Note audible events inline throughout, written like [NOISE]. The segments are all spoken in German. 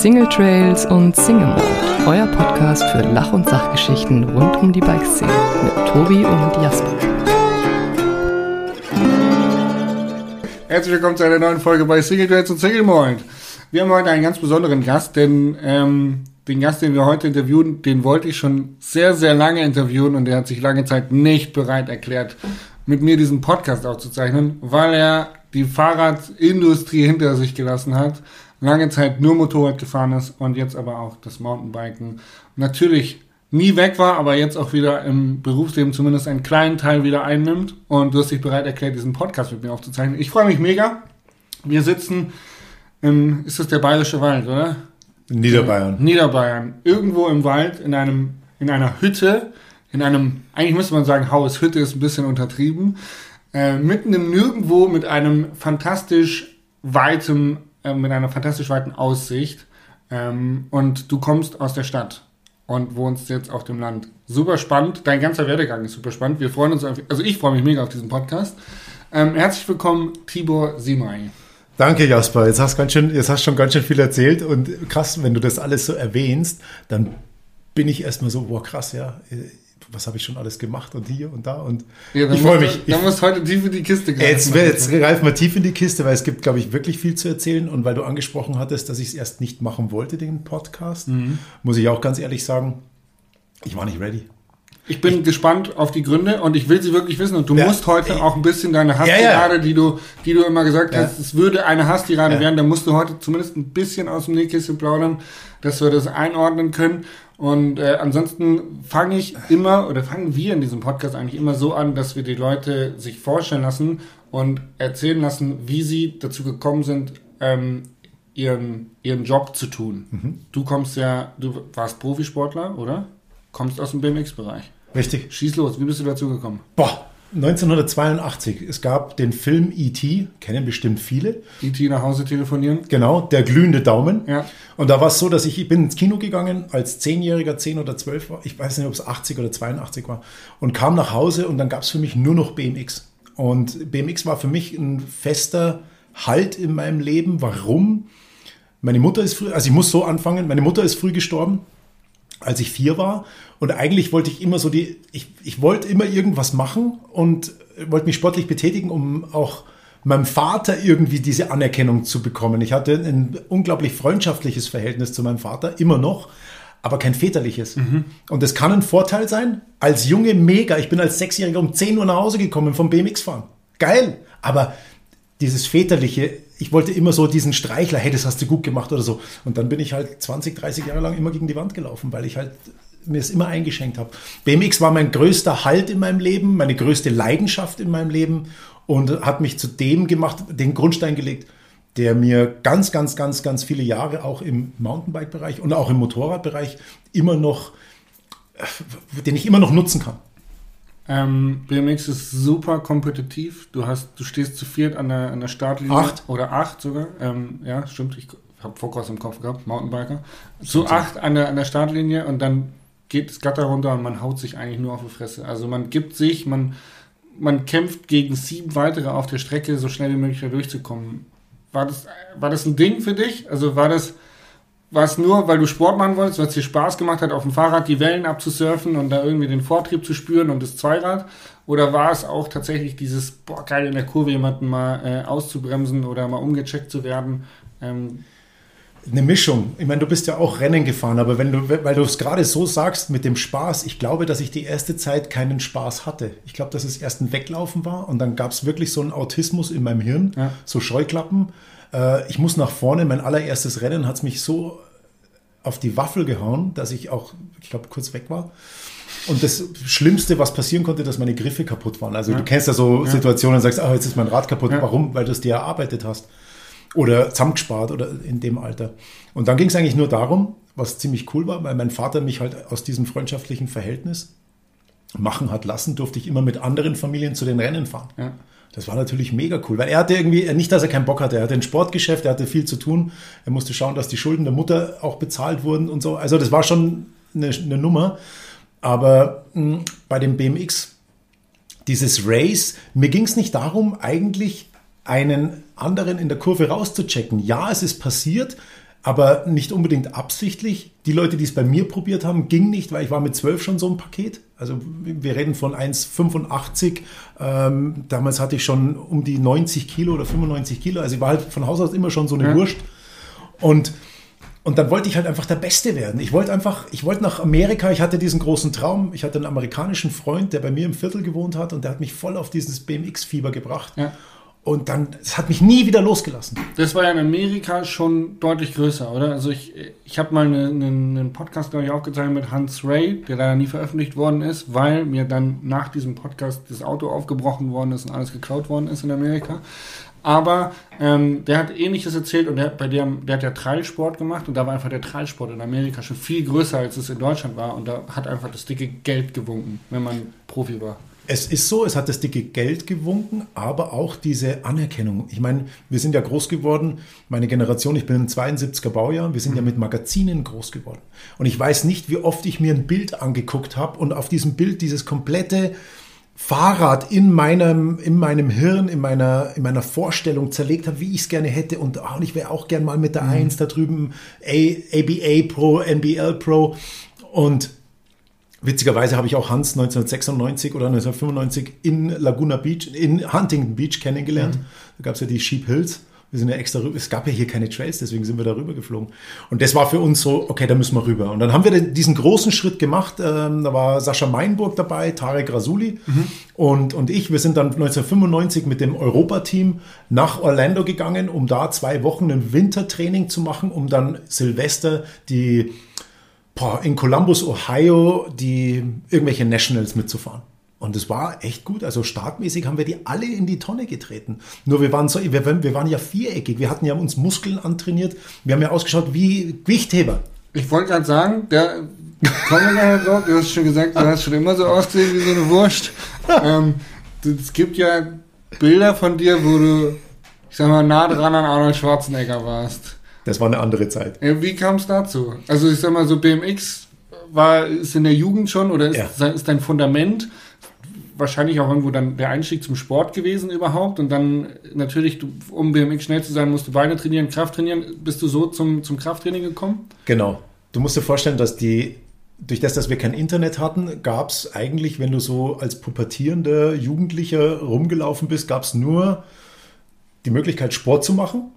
Single Trails und Single Mode, euer Podcast für Lach- und Sachgeschichten rund um die Bikeszene mit Tobi und Jasper. Herzlich willkommen zu einer neuen Folge bei Single Trails und Single Mode. Wir haben heute einen ganz besonderen Gast, denn ähm, den Gast, den wir heute interviewen, den wollte ich schon sehr, sehr lange interviewen und der hat sich lange Zeit nicht bereit erklärt, mit mir diesen Podcast aufzuzeichnen, weil er die Fahrradindustrie hinter sich gelassen hat, lange Zeit nur Motorrad gefahren ist und jetzt aber auch das Mountainbiken natürlich nie weg war, aber jetzt auch wieder im Berufsleben zumindest einen kleinen Teil wieder einnimmt und du hast dich bereit erklärt, diesen Podcast mit mir aufzuzeichnen. Ich freue mich mega. Wir sitzen im, ist das der Bayerische Wald, oder? Niederbayern. Niederbayern. Irgendwo im Wald, in einem, in einer Hütte, in einem, eigentlich müsste man sagen, Haus, Hütte ist ein bisschen untertrieben, äh, mitten im Nirgendwo mit einem fantastisch weitem, äh, mit einer fantastisch weiten Aussicht. Ähm, und du kommst aus der Stadt und wohnst jetzt auf dem Land. Super spannend. Dein ganzer Werdegang ist super spannend. Wir freuen uns, auf, also ich freue mich mega auf diesen Podcast. Ähm, herzlich willkommen, Tibor Simai. Danke, Jasper. Jetzt hast, ganz schön, jetzt hast schon ganz schön viel erzählt und krass, wenn du das alles so erwähnst, dann bin ich erstmal so, boah, krass, ja. Was habe ich schon alles gemacht und hier und da und ja, ich freue mich. Du musst heute tief in die Kiste greifen. Jetzt, jetzt greifen wir tief in die Kiste, weil es gibt, glaube ich, wirklich viel zu erzählen und weil du angesprochen hattest, dass ich es erst nicht machen wollte, den Podcast, mhm. muss ich auch ganz ehrlich sagen, ich war nicht ready. Ich bin ich, gespannt auf die Gründe und ich will sie wirklich wissen. Und du ja, musst heute ich, auch ein bisschen deine Hasstirade, ja, ja. die du, die du immer gesagt hast, es würde eine Hasstirade werden, da musst du heute zumindest ein bisschen aus dem Nähkästchen plaudern, dass wir das einordnen können. Und äh, ansonsten fange ich immer, oder fangen wir in diesem Podcast eigentlich immer so an, dass wir die Leute sich vorstellen lassen und erzählen lassen, wie sie dazu gekommen sind, ähm, ihren, ihren Job zu tun. Mhm. Du kommst ja, du warst Profisportler, oder? Kommst aus dem BMX-Bereich. Richtig. Schieß los, wie bist du dazu gekommen? Boah, 1982. Es gab den Film E.T., kennen bestimmt viele. E.T. nach Hause telefonieren. Genau, der glühende Daumen. Ja. Und da war es so, dass ich, ich bin ins Kino gegangen, als Zehnjähriger, 10 oder 12 war. Ich weiß nicht, ob es 80 oder 82 war. Und kam nach Hause und dann gab es für mich nur noch BMX. Und BMX war für mich ein fester Halt in meinem Leben. Warum? Meine Mutter ist früh, also ich muss so anfangen, meine Mutter ist früh gestorben als ich vier war. Und eigentlich wollte ich immer so die, ich, ich wollte immer irgendwas machen und wollte mich sportlich betätigen, um auch meinem Vater irgendwie diese Anerkennung zu bekommen. Ich hatte ein unglaublich freundschaftliches Verhältnis zu meinem Vater, immer noch, aber kein väterliches. Mhm. Und das kann ein Vorteil sein. Als Junge mega. Ich bin als Sechsjähriger um 10 Uhr nach Hause gekommen vom BMX fahren. Geil. Aber dieses väterliche, ich wollte immer so diesen Streichler, hey, das hast du gut gemacht oder so. Und dann bin ich halt 20, 30 Jahre lang immer gegen die Wand gelaufen, weil ich halt mir es immer eingeschenkt habe. BMX war mein größter Halt in meinem Leben, meine größte Leidenschaft in meinem Leben und hat mich zu dem gemacht, den Grundstein gelegt, der mir ganz, ganz, ganz, ganz viele Jahre auch im Mountainbike-Bereich und auch im Motorradbereich immer noch, den ich immer noch nutzen kann. Ähm, BMX ist super kompetitiv. Du hast, du stehst zu viert an der, an der Startlinie. Acht. Oder acht sogar. Ähm, ja, stimmt. Ich habe Fokus im Kopf gehabt, Mountainbiker. Zu acht an der, an der Startlinie und dann geht das Gatter runter und man haut sich eigentlich nur auf die Fresse. Also man gibt sich, man, man kämpft gegen sieben weitere auf der Strecke, so schnell wie möglich da durchzukommen. War das, war das ein Ding für dich? Also war das, war es nur, weil du Sport machen wolltest, weil es dir Spaß gemacht hat, auf dem Fahrrad die Wellen abzusurfen und da irgendwie den Vortrieb zu spüren und das Zweirad? Oder war es auch tatsächlich dieses, boah, geil in der Kurve jemanden mal äh, auszubremsen oder mal umgecheckt zu werden? Ähm, eine Mischung. Ich meine, du bist ja auch Rennen gefahren, aber wenn du, weil du es gerade so sagst mit dem Spaß, ich glaube, dass ich die erste Zeit keinen Spaß hatte. Ich glaube, dass es erst ein Weglaufen war und dann gab es wirklich so einen Autismus in meinem Hirn, ja. so Scheuklappen. Äh, ich muss nach vorne. Mein allererstes Rennen hat es mich so auf die Waffel gehauen, dass ich auch, ich glaube, kurz weg war. Und das Schlimmste, was passieren konnte, dass meine Griffe kaputt waren. Also ja. du kennst ja so ja. Situationen und sagst, ah, jetzt ist mein Rad kaputt. Ja. Warum? Weil du es dir erarbeitet hast. Oder zusammengespart oder in dem Alter. Und dann ging es eigentlich nur darum, was ziemlich cool war, weil mein Vater mich halt aus diesem freundschaftlichen Verhältnis machen hat lassen, durfte ich immer mit anderen Familien zu den Rennen fahren. Das war natürlich mega cool, weil er hatte irgendwie, nicht, dass er keinen Bock hatte, er hatte ein Sportgeschäft, er hatte viel zu tun, er musste schauen, dass die Schulden der Mutter auch bezahlt wurden und so. Also das war schon eine, eine Nummer. Aber mh, hm, bei dem BMX, dieses Race, mir ging es nicht darum, eigentlich einen anderen in der Kurve rauszuchecken. Ja, es ist passiert, aber nicht unbedingt absichtlich. Die Leute, die es bei mir probiert haben, ging nicht, weil ich war mit 12 schon so ein Paket. Also wir reden von 1,85. Ähm, damals hatte ich schon um die 90 Kilo oder 95 Kilo. Also ich war halt von Haus aus immer schon so eine ja. Wurst. Und und dann wollte ich halt einfach der Beste werden. Ich wollte einfach, ich wollte nach Amerika, ich hatte diesen großen Traum. Ich hatte einen amerikanischen Freund, der bei mir im Viertel gewohnt hat und der hat mich voll auf dieses BMX-Fieber gebracht. Ja. Und dann, es hat mich nie wieder losgelassen. Das war ja in Amerika schon deutlich größer, oder? Also ich, ich habe mal einen, einen Podcast, glaube ich, aufgezeichnet mit Hans Ray, der leider nie veröffentlicht worden ist, weil mir dann nach diesem Podcast das Auto aufgebrochen worden ist und alles geklaut worden ist in Amerika. Aber ähm, der hat ähnliches erzählt und der, bei dem, der hat ja Treilsport gemacht und da war einfach der Treilsport in Amerika schon viel größer, als es in Deutschland war und da hat einfach das dicke Geld gewunken, wenn man Profi war. Es ist so, es hat das dicke Geld gewunken, aber auch diese Anerkennung. Ich meine, wir sind ja groß geworden, meine Generation, ich bin im 72er Baujahr, wir sind mhm. ja mit Magazinen groß geworden. Und ich weiß nicht, wie oft ich mir ein Bild angeguckt habe und auf diesem Bild dieses komplette Fahrrad in meinem, in meinem Hirn, in meiner, in meiner Vorstellung zerlegt habe, wie ich es gerne hätte. Und, oh, und ich wäre auch gern mal mit der mhm. 1 da drüben, A, ABA Pro, NBL Pro. Und Witzigerweise habe ich auch Hans 1996 oder 1995 in Laguna Beach, in Huntington Beach kennengelernt. Mhm. Da gab es ja die Sheep Hills. Wir sind ja extra rüber. Es gab ja hier keine Trails, deswegen sind wir da rüber geflogen. Und das war für uns so, okay, da müssen wir rüber. Und dann haben wir diesen großen Schritt gemacht. Ähm, da war Sascha Meinburg dabei, Tarek Rasuli mhm. und, und ich. Wir sind dann 1995 mit dem Europateam nach Orlando gegangen, um da zwei Wochen ein Wintertraining zu machen, um dann Silvester die boah, in Columbus, Ohio, die irgendwelche Nationals mitzufahren. Und es war echt gut. Also startmäßig haben wir die alle in die Tonne getreten. Nur wir waren so, wir, wir waren ja viereckig. Wir hatten ja uns Muskeln antrainiert. Wir haben ja ausgeschaut wie Gewichtheber. Ich wollte gerade sagen, der kommen wir drauf. Du hast schon gesagt, du hast schon immer so ausgesehen wie so eine Wurst. ähm, es gibt ja Bilder von dir, wo du, ich sag mal, nah dran an Arnold Schwarzenegger warst. Das war eine andere Zeit. Wie kam es dazu? Also ich sag mal so, BMX war, ist in der Jugend schon oder ist, ja. ist dein Fundament wahrscheinlich auch irgendwo dann der Einstieg zum Sport gewesen überhaupt und dann natürlich, du, um BMX schnell zu sein, musst du Beine trainieren, Kraft trainieren. Bist du so zum, zum Krafttraining gekommen? Genau. Du musst dir vorstellen, dass die durch das, dass wir kein Internet hatten, gab es eigentlich, wenn du so als pubertierender Jugendlicher rumgelaufen bist, gab es nur die Möglichkeit, Sport zu machen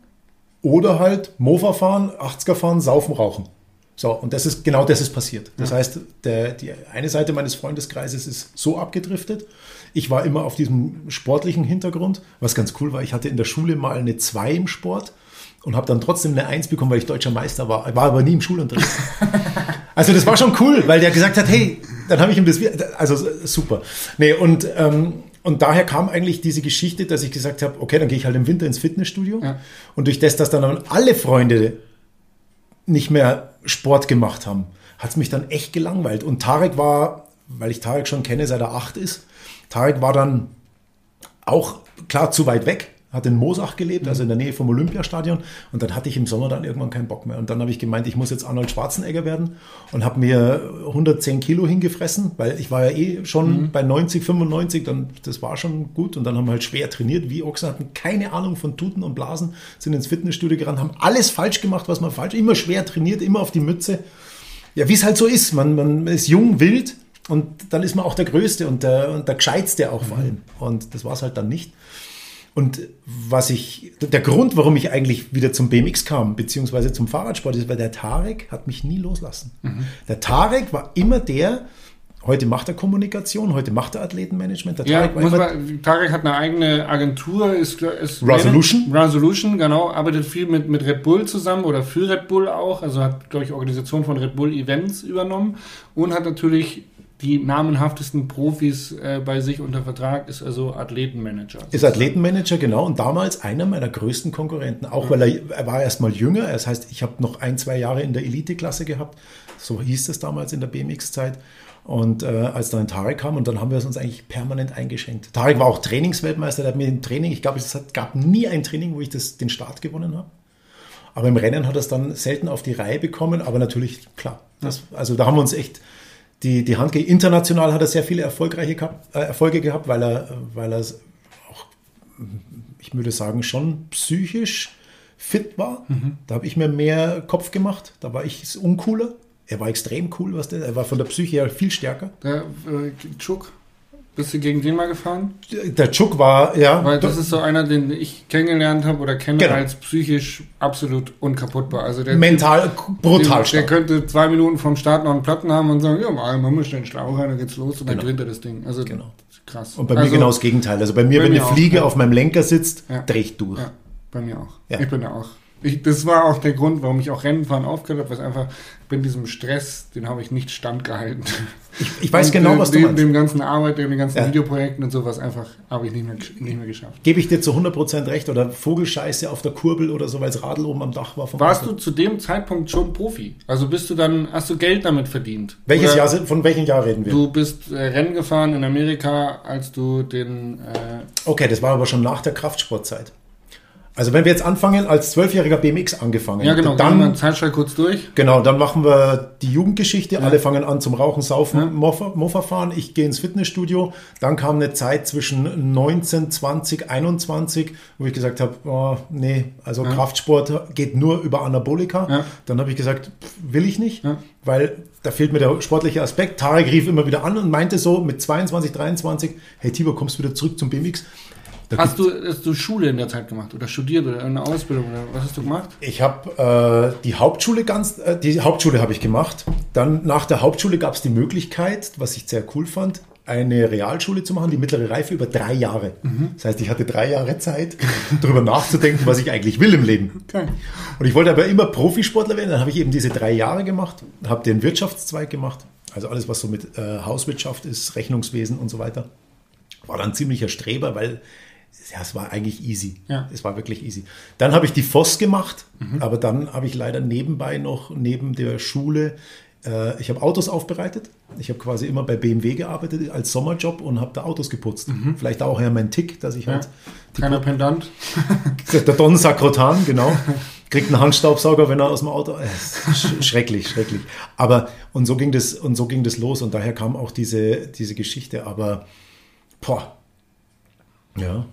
oder halt Mofa fahren, 80er fahren, saufen, rauchen. So, und das ist genau das ist passiert. Das ja. heißt, der, die eine Seite meines Freundeskreises ist so abgedriftet. Ich war immer auf diesem sportlichen Hintergrund, was ganz cool war. Ich hatte in der Schule mal eine 2 im Sport und habe dann trotzdem eine 1 bekommen, weil ich deutscher Meister war. Ich war aber nie im Schulunterricht. [LAUGHS] also das war schon cool, weil der gesagt hat, hey, dann habe ich ihm das, also super. Nee, und ähm, und daher kam eigentlich diese Geschichte, dass ich gesagt habe, okay, dann gehe ich halt im Winter ins Fitnessstudio. Ja. Und durch das, dass dann alle Freunde nicht mehr Sport gemacht haben, hat es mich dann echt gelangweilt. Und Tarek war, weil ich Tarek schon kenne, seit er acht ist, Tarek war dann auch klar zu weit weg hat in Moosach gelebt, also in der Nähe vom Olympiastadion. Und dann hatte ich im Sommer dann irgendwann keinen Bock mehr. Und dann habe ich gemeint, ich muss jetzt Arnold Schwarzenegger werden und habe mir 110 Kilo hingefressen, weil ich war ja eh schon mhm. bei 90, 95, dann, das war schon gut. Und dann haben wir halt schwer trainiert, wie Ochsen, hatten keine Ahnung von Tuten und Blasen, sind ins Fitnessstudio gerannt, haben alles falsch gemacht, was man falsch, immer schwer trainiert, immer auf die Mütze. Ja, wie es halt so ist. Man, man ist jung, wild und dann ist man auch der Größte und der, und der Gescheitste auch vor allem. Und das war es halt dann nicht. Und was ich, der Grund, warum ich eigentlich wieder zum BMX kam, beziehungsweise zum Fahrradsport, ist, weil der Tarek hat mich nie loslassen. Mhm. Der Tarek war immer der, heute macht er Kommunikation, heute macht er Athletenmanagement. Der Tarek, ja, muss man, Tarek hat eine eigene Agentur, ist, ist Resolution. Resolution, genau, arbeitet viel mit, mit Red Bull zusammen oder für Red Bull auch, also hat, glaube ich, Organisation von Red Bull Events übernommen und hat natürlich die namenhaftesten Profis äh, bei sich unter Vertrag, ist also Athletenmanager. Ist Athletenmanager, genau. Und damals einer meiner größten Konkurrenten, auch weil er, er war erst mal jünger. Das heißt, ich habe noch ein, zwei Jahre in der Elite-Klasse gehabt. So hieß es damals in der BMX-Zeit. Und äh, als dann Tarek kam, und dann haben wir es uns eigentlich permanent eingeschenkt. Tarek war auch Trainingsweltmeister, der hat mir im Training, ich glaube, es hat, gab nie ein Training, wo ich das, den Start gewonnen habe. Aber im Rennen hat er es dann selten auf die Reihe bekommen, aber natürlich, klar. Das, also da haben wir uns echt die, die Handke international hat er sehr viele erfolgreiche äh, Erfolge gehabt, weil er, weil er auch, ich würde sagen, schon psychisch fit war. Da habe ich mir mehr Kopf gemacht. Da war ich uncooler. Er war extrem cool, was der. Er war von der Psyche her viel stärker. Der äh, Chuk, bist du gegen den mal gefahren? Der Chuk war, ja. Weil das ist so einer, den ich kennengelernt habe oder kenne, Genau. als psychisch absolut unkaputtbar. Also der mental brutal der, der stark. könnte zwei Minuten vom Start noch einen Platten haben und sagen, ja, mal, man mischt den Schlauch rein, dann geht's los und dann Genau. gewinnt er das Ding. Also Genau. krass. Und bei also, mir genau das Gegenteil. Also bei mir, bei wenn mir eine auch, Fliege ja. auf meinem Lenker sitzt, Ja. drehe ich durch. Ja, bei mir auch. Ja. Ich bin ja auch. Ich, das war auch der Grund, warum ich auch Rennenfahren aufgehört habe, weil einfach bin diesem Stress, den habe ich nicht standgehalten. Ich, ich weiß Und genau, dem, was du dem, meinst. Dem ganzen Arbeit, dem ganzen Ja. Videoprojekten und sowas einfach habe ich nicht mehr, nicht mehr geschafft. Gebe ich dir zu 100% recht. Oder Vogelscheiße auf der Kurbel oder so, weil das Radl oben am Dach war. Warst Auto. du zu dem Zeitpunkt schon Profi? Also bist du dann, hast du Geld damit verdient? Welches Oder Jahr, sind- von welchem Jahr reden wir? Du bist äh, Rennen gefahren in Amerika, als du den äh, Okay, das war aber schon nach der Kraftsportzeit. Also wenn wir jetzt anfangen, als zwölfjähriger BMX angefangen. Ja, genau. Dann mal Zeitstrahl kurz durch. genau, dann machen wir die Jugendgeschichte. Alle fangen an zum Rauchen, Saufen, Mofa, Mofa fahren. Ich gehe ins Fitnessstudio. Dann kam eine Zeit zwischen 19, 20, 21, wo ich gesagt habe, oh, nee, also Kraftsport geht nur über Anabolika. Ja. Dann habe ich gesagt, will ich nicht, Ja. weil da fehlt mir der sportliche Aspekt. Tarek rief immer wieder an und meinte so mit 22, 23, hey Tibor, kommst du wieder zurück zum BMX? Hast du, hast du Schule in der Zeit gemacht oder studiert oder eine Ausbildung oder was hast du gemacht? Ich habe äh, die Hauptschule ganz, äh, die Hauptschule habe ich gemacht. Dann nach der Hauptschule gab es die Möglichkeit, was ich sehr cool fand, eine Realschule zu machen, die mittlere Reife über drei Jahre. Das heißt, ich hatte drei Jahre Zeit, [LAUGHS] darüber nachzudenken, was ich eigentlich will im Leben. Okay. Und ich wollte aber immer Profisportler werden. Dann habe ich eben diese drei Jahre gemacht, habe den Wirtschaftszweig gemacht, also alles, was so mit äh, Hauswirtschaft ist, Rechnungswesen und so weiter. War dann ziemlicher Streber, weil ja, es war eigentlich easy. Ja. Es war wirklich easy. Dann habe ich die FOS gemacht, aber dann habe ich leider nebenbei noch neben der Schule, äh, ich habe Autos aufbereitet. Ich habe quasi immer bei BMW gearbeitet als Sommerjob und habe da Autos geputzt. Vielleicht auch ja mein Tick, dass ich Ja. halt Kleiner Pendant. [LAUGHS] der Don Sakrotan, genau. [LAUGHS] Kriegt einen Handstaubsauger, wenn er aus dem Auto. Äh, sch- schrecklich, schrecklich. Aber und so ging das und so ging das los und daher kam auch diese diese Geschichte. Aber boah, ja,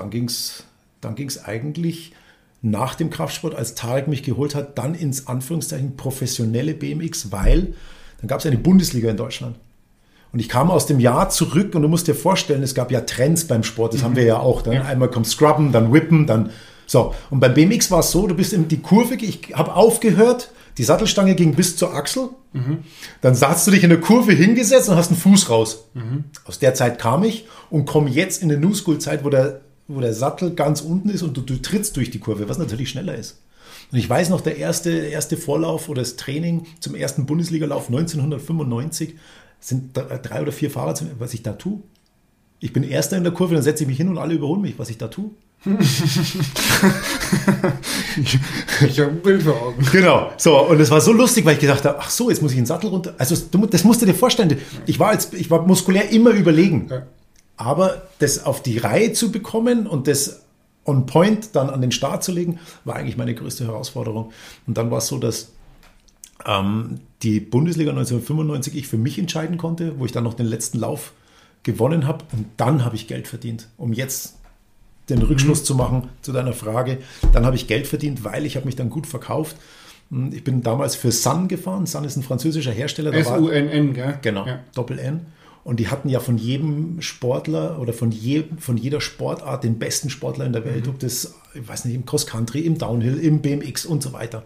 dann ging's dann ging's eigentlich nach dem Kraftsport, als Tarek mich geholt hat, dann ins Anführungszeichen professionelle BMX, weil dann gab es eine Bundesliga in Deutschland. Und ich kam aus dem Jahr zurück und du musst dir vorstellen, es gab ja Trends beim Sport, das haben wir ja auch. Dann einmal kommt Scrubben, dann Whippen, dann so. Und beim BMX war es so, du bist in die Kurve, ich habe aufgehört, die Sattelstange ging bis zur Achsel, dann hast du dich in der Kurve hingesetzt und hast einen Fuß raus. Aus der Zeit kam ich und komme jetzt in eine New School Zeit, wo der, wo der Sattel ganz unten ist und du, du trittst durch die Kurve, was natürlich schneller ist. Und ich weiß noch, der erste, erste Vorlauf oder das Training zum ersten Bundesligalauf 1995 sind drei drei oder vier Fahrer, was ich da tue. Ich bin Erster in der Kurve, dann setze ich mich hin und alle überholen mich, was ich da tue. [LAUGHS] Ich habe ein Bild vor Augen. Genau. So, und es war so lustig, weil ich gedacht habe, ach so, jetzt muss ich den Sattel runter. Also das musst du dir vorstellen. Ich war, als, ich war muskulär immer überlegen. Ja. Aber das auf die Reihe zu bekommen und das on point dann an den Start zu legen, war eigentlich meine größte Herausforderung. Und dann war es so, dass ähm, die Bundesliga 1995 ich für mich entscheiden konnte, wo ich dann noch den letzten Lauf gewonnen habe. Und dann habe ich Geld verdient, um jetzt den Rückschluss zu machen zu deiner Frage. Dann habe ich Geld verdient, weil ich habe mich dann gut verkauft. Und Ich bin damals für Sun gefahren. Sun ist ein französischer Hersteller. S-U-N-N, gell? Genau, Ja. Doppel N. Und die hatten ja von jedem Sportler oder von, jedem, von jeder Sportart den besten Sportler in der Welt, ob das, ich weiß nicht, im Cross-Country, im Downhill, im BMX und so weiter.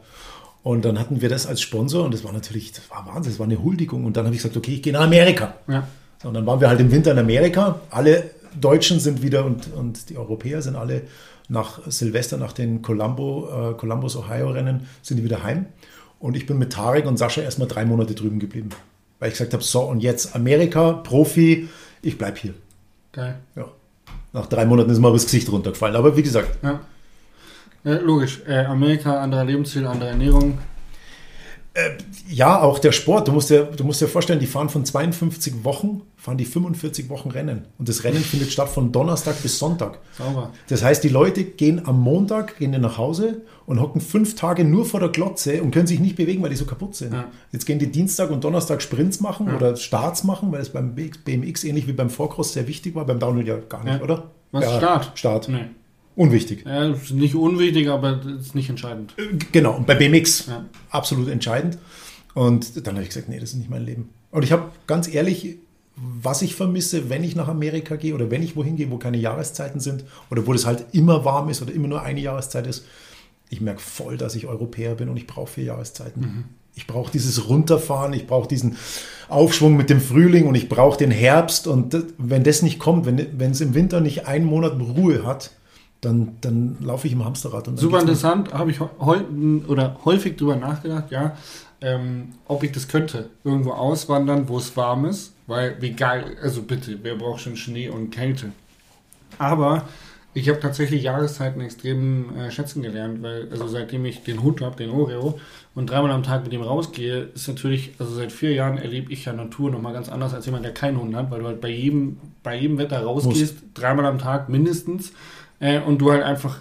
Und dann hatten wir das als Sponsor und das war natürlich, das war Wahnsinn, das war eine Huldigung. Und dann habe ich gesagt, okay, ich gehe nach Amerika. Ja. So, und dann waren wir halt im Winter in Amerika. Alle Deutschen sind wieder und, und die Europäer sind alle nach Silvester, nach den Columbo, äh, Columbus, Ohio-Rennen, sind die wieder heim. Und ich bin mit Tarek und Sascha erstmal drei Monate drüben geblieben. Weil ich gesagt habe, so und jetzt Amerika, Profi, ich bleib hier. Geil. Ja. Nach drei Monaten ist mir aber das Gesicht runtergefallen. Aber wie gesagt, Ja. Ja, logisch. Äh, Amerika, anderer Lebensstil, andere Ernährung. Ja, auch der Sport. Du musst dir, du musst dir vorstellen, die fahren von 52 Wochen, fahren die 45 Wochen Rennen. Und das Rennen findet statt von Donnerstag bis Sonntag. Sauber. Das heißt, die Leute gehen am Montag, gehen die nach Hause und hocken fünf Tage nur vor der Glotze und können sich nicht bewegen, weil die so kaputt sind. Ja. Jetzt gehen die Dienstag und Donnerstag Sprints machen oder Starts machen, weil es beim BMX ähnlich wie beim Vorcross sehr wichtig war, beim Downhill ja gar nicht, Ja. oder? Was? ja, Start? Start. Nee. Unwichtig. Ja, nicht unwichtig, aber ist nicht entscheidend. Äh, Genau, und bei BMX Ja. absolut entscheidend. Und dann habe ich gesagt, nee, das ist nicht mein Leben. Und ich habe ganz ehrlich, was ich vermisse, wenn ich nach Amerika gehe oder wenn ich wohin gehe, wo keine Jahreszeiten sind oder wo das halt immer warm ist oder immer nur eine Jahreszeit ist, ich merke voll, dass ich Europäer bin und ich brauche vier Jahreszeiten. Ich brauche dieses Runterfahren, ich brauche diesen Aufschwung mit dem Frühling und ich brauche den Herbst. Und wenn das nicht kommt, wenn es im Winter nicht einen Monat Ruhe hat, dann, dann laufe ich im Hamsterrad. Und Super interessant, habe ich heute oder häufig drüber nachgedacht, ja, ähm, ob ich das könnte. Irgendwo auswandern, wo es warm ist, weil wie geil, also bitte, wer braucht schon Schnee und Kälte? Aber ich habe tatsächlich Jahreszeiten extrem äh, schätzen gelernt, weil also seitdem ich den Hund habe, den Oreo, und dreimal am Tag mit ihm rausgehe, ist natürlich, also seit vier Jahren erlebe ich ja Natur nochmal ganz anders als jemand, der keinen Hund hat, weil du halt bei jedem, bei jedem Wetter rausgehst, dreimal am Tag mindestens, äh, und du halt einfach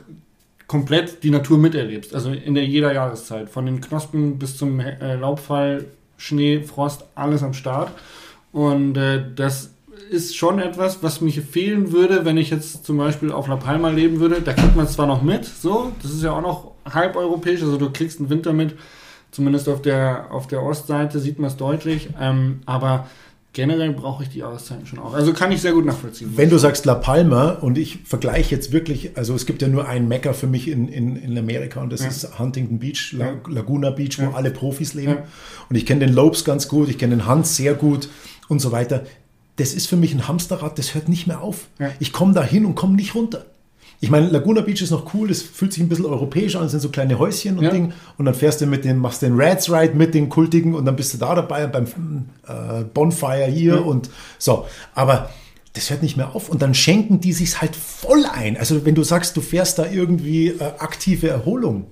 komplett die Natur miterlebst. Also in der jeder Jahreszeit. Von den Knospen bis zum äh, Laubfall, Schnee, Frost, alles am Start. Und äh, das ist schon etwas, was mich fehlen würde, wenn ich jetzt zum Beispiel auf La Palma leben würde. Da kriegt man es zwar noch mit, so, das ist ja auch noch halb europäisch, also du kriegst einen Winter mit, zumindest auf der, auf der Ostseite sieht man es deutlich, ähm, aber generell brauche ich die Jahreszeiten schon auch. Also kann ich sehr gut nachvollziehen. Wenn du sagst La Palma und ich vergleiche jetzt wirklich, also es gibt ja nur einen Mecker für mich in, in, in Amerika und das Ja. ist Huntington Beach, La. Laguna Beach, wo Ja. alle Profis leben. Ja. Und ich kenne den Lopes ganz gut, ich kenne den Hans sehr gut und so weiter. Das ist für mich ein Hamsterrad, das hört nicht mehr auf. Ich komme da hin und komme nicht runter. Ich meine, Laguna Beach ist noch cool, das fühlt sich ein bisschen europäisch an, das sind so kleine Häuschen und Ja. Ding. Und dann fährst du mit dem, machst den Rats Ride mit den Kultigen und dann bist du da dabei beim äh, Bonfire hier Ja. und so. Aber das hört nicht mehr auf. Und dann schenken die sich halt voll ein. Also wenn du sagst, du fährst da irgendwie äh, aktive Erholung,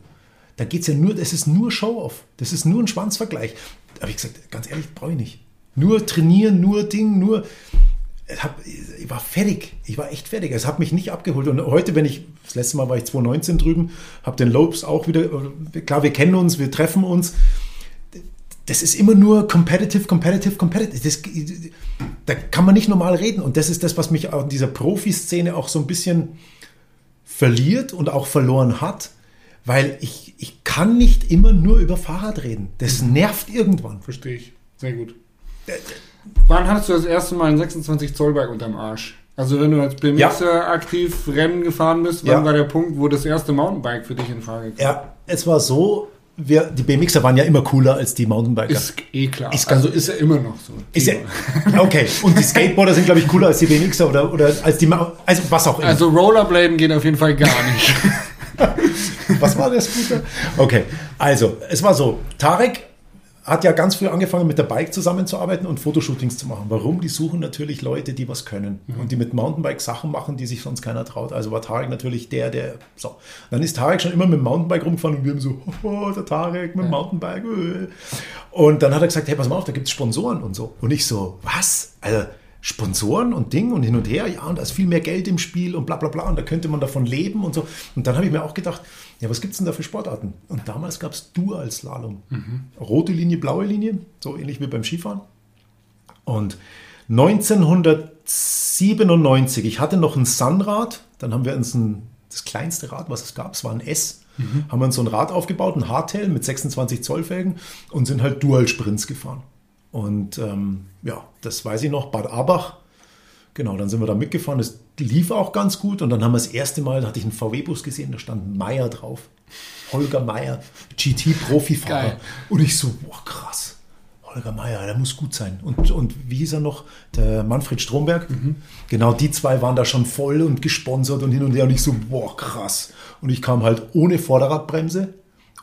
da geht es ja nur, das ist nur Show-off. Das ist nur ein Schwanzvergleich. Da habe ich gesagt, ganz ehrlich, brauche ich nicht. Nur trainieren, nur Ding, nur. Ich, hab, ich war fertig. Ich war echt fertig. Es hat mich nicht abgeholt. Und heute, wenn ich, das letzte Mal war ich 2019 drüben, habe den Lopes auch wieder, klar, wir kennen uns, wir treffen uns. Das ist immer nur competitive, competitive, competitive. Das, da kann man nicht normal reden. Und das ist das, was mich in dieser Profiszene auch so ein bisschen verliert und auch verloren hat, weil ich, ich kann nicht immer nur über Fahrrad reden. Das nervt irgendwann. Verstehe ich. Sehr gut. Wann hattest du das erste Mal einen 26 Zoll Bike unterm Arsch? Also wenn du als BMXer aktiv Rennen gefahren bist, wann Ja. war der Punkt, wo das erste Mountainbike für dich in Frage kam? Ja, es war so, wir, die BMXer waren ja immer cooler als die Mountainbiker. Ist eh klar. Ist also ist ja immer noch so. Ist ja, [LAUGHS] okay, und die Skateboarder sind, glaube ich, cooler als die BMXer oder, oder als die, also was auch immer. Also Rollerbladen geht auf jeden Fall gar nicht. [LAUGHS] Was war der Scooter? Okay, also es war so, Tarek hat ja ganz früh angefangen mit der Bike zusammenzuarbeiten und Fotoshootings zu machen. Warum? Die suchen natürlich Leute, die was können und die mit Mountainbike Sachen machen, die sich sonst keiner traut. Also war Tarek natürlich der, der so. Dann ist Tarek schon immer mit dem Mountainbike rumgefahren und wir haben so, [LAUGHS] oh, der Tarek mit dem Mountainbike. äh. Und dann hat er gesagt, hey, pass mal auf, da gibt es Sponsoren und so. Und ich so, was? Also Sponsoren und Ding und hin und her, ja, und da ist viel mehr Geld im Spiel und bla bla bla und da könnte man davon leben und so. Und dann habe ich mir auch gedacht, ja, was gibt es denn da für Sportarten? Und damals gab es Dual-Slalom. Rote Linie, blaue Linie, so ähnlich wie beim Skifahren. Und 1997, ich hatte noch ein Sunrad, dann haben wir uns ein, das kleinste Rad, was es gab, es war ein S, haben wir uns so ein Rad aufgebaut, ein Hardtail mit 26 Zoll Felgen und sind halt Dual-Sprints gefahren. Und ähm, ja, das weiß ich noch, Bad Abach. Genau, dann sind wir da mitgefahren. Das lief auch ganz gut. Und dann haben wir das erste Mal, da hatte ich einen VW-Bus gesehen, da stand Meier drauf. Holger Meier, GT-Profifahrer. Und ich so, boah, krass. Holger Meier, der muss gut sein. Und, und wie hieß er noch? Der Manfred Stromberg. Genau, die zwei waren da schon voll und gesponsert und hin und her. Und ich so, boah, krass. Und ich kam halt ohne Vorderradbremse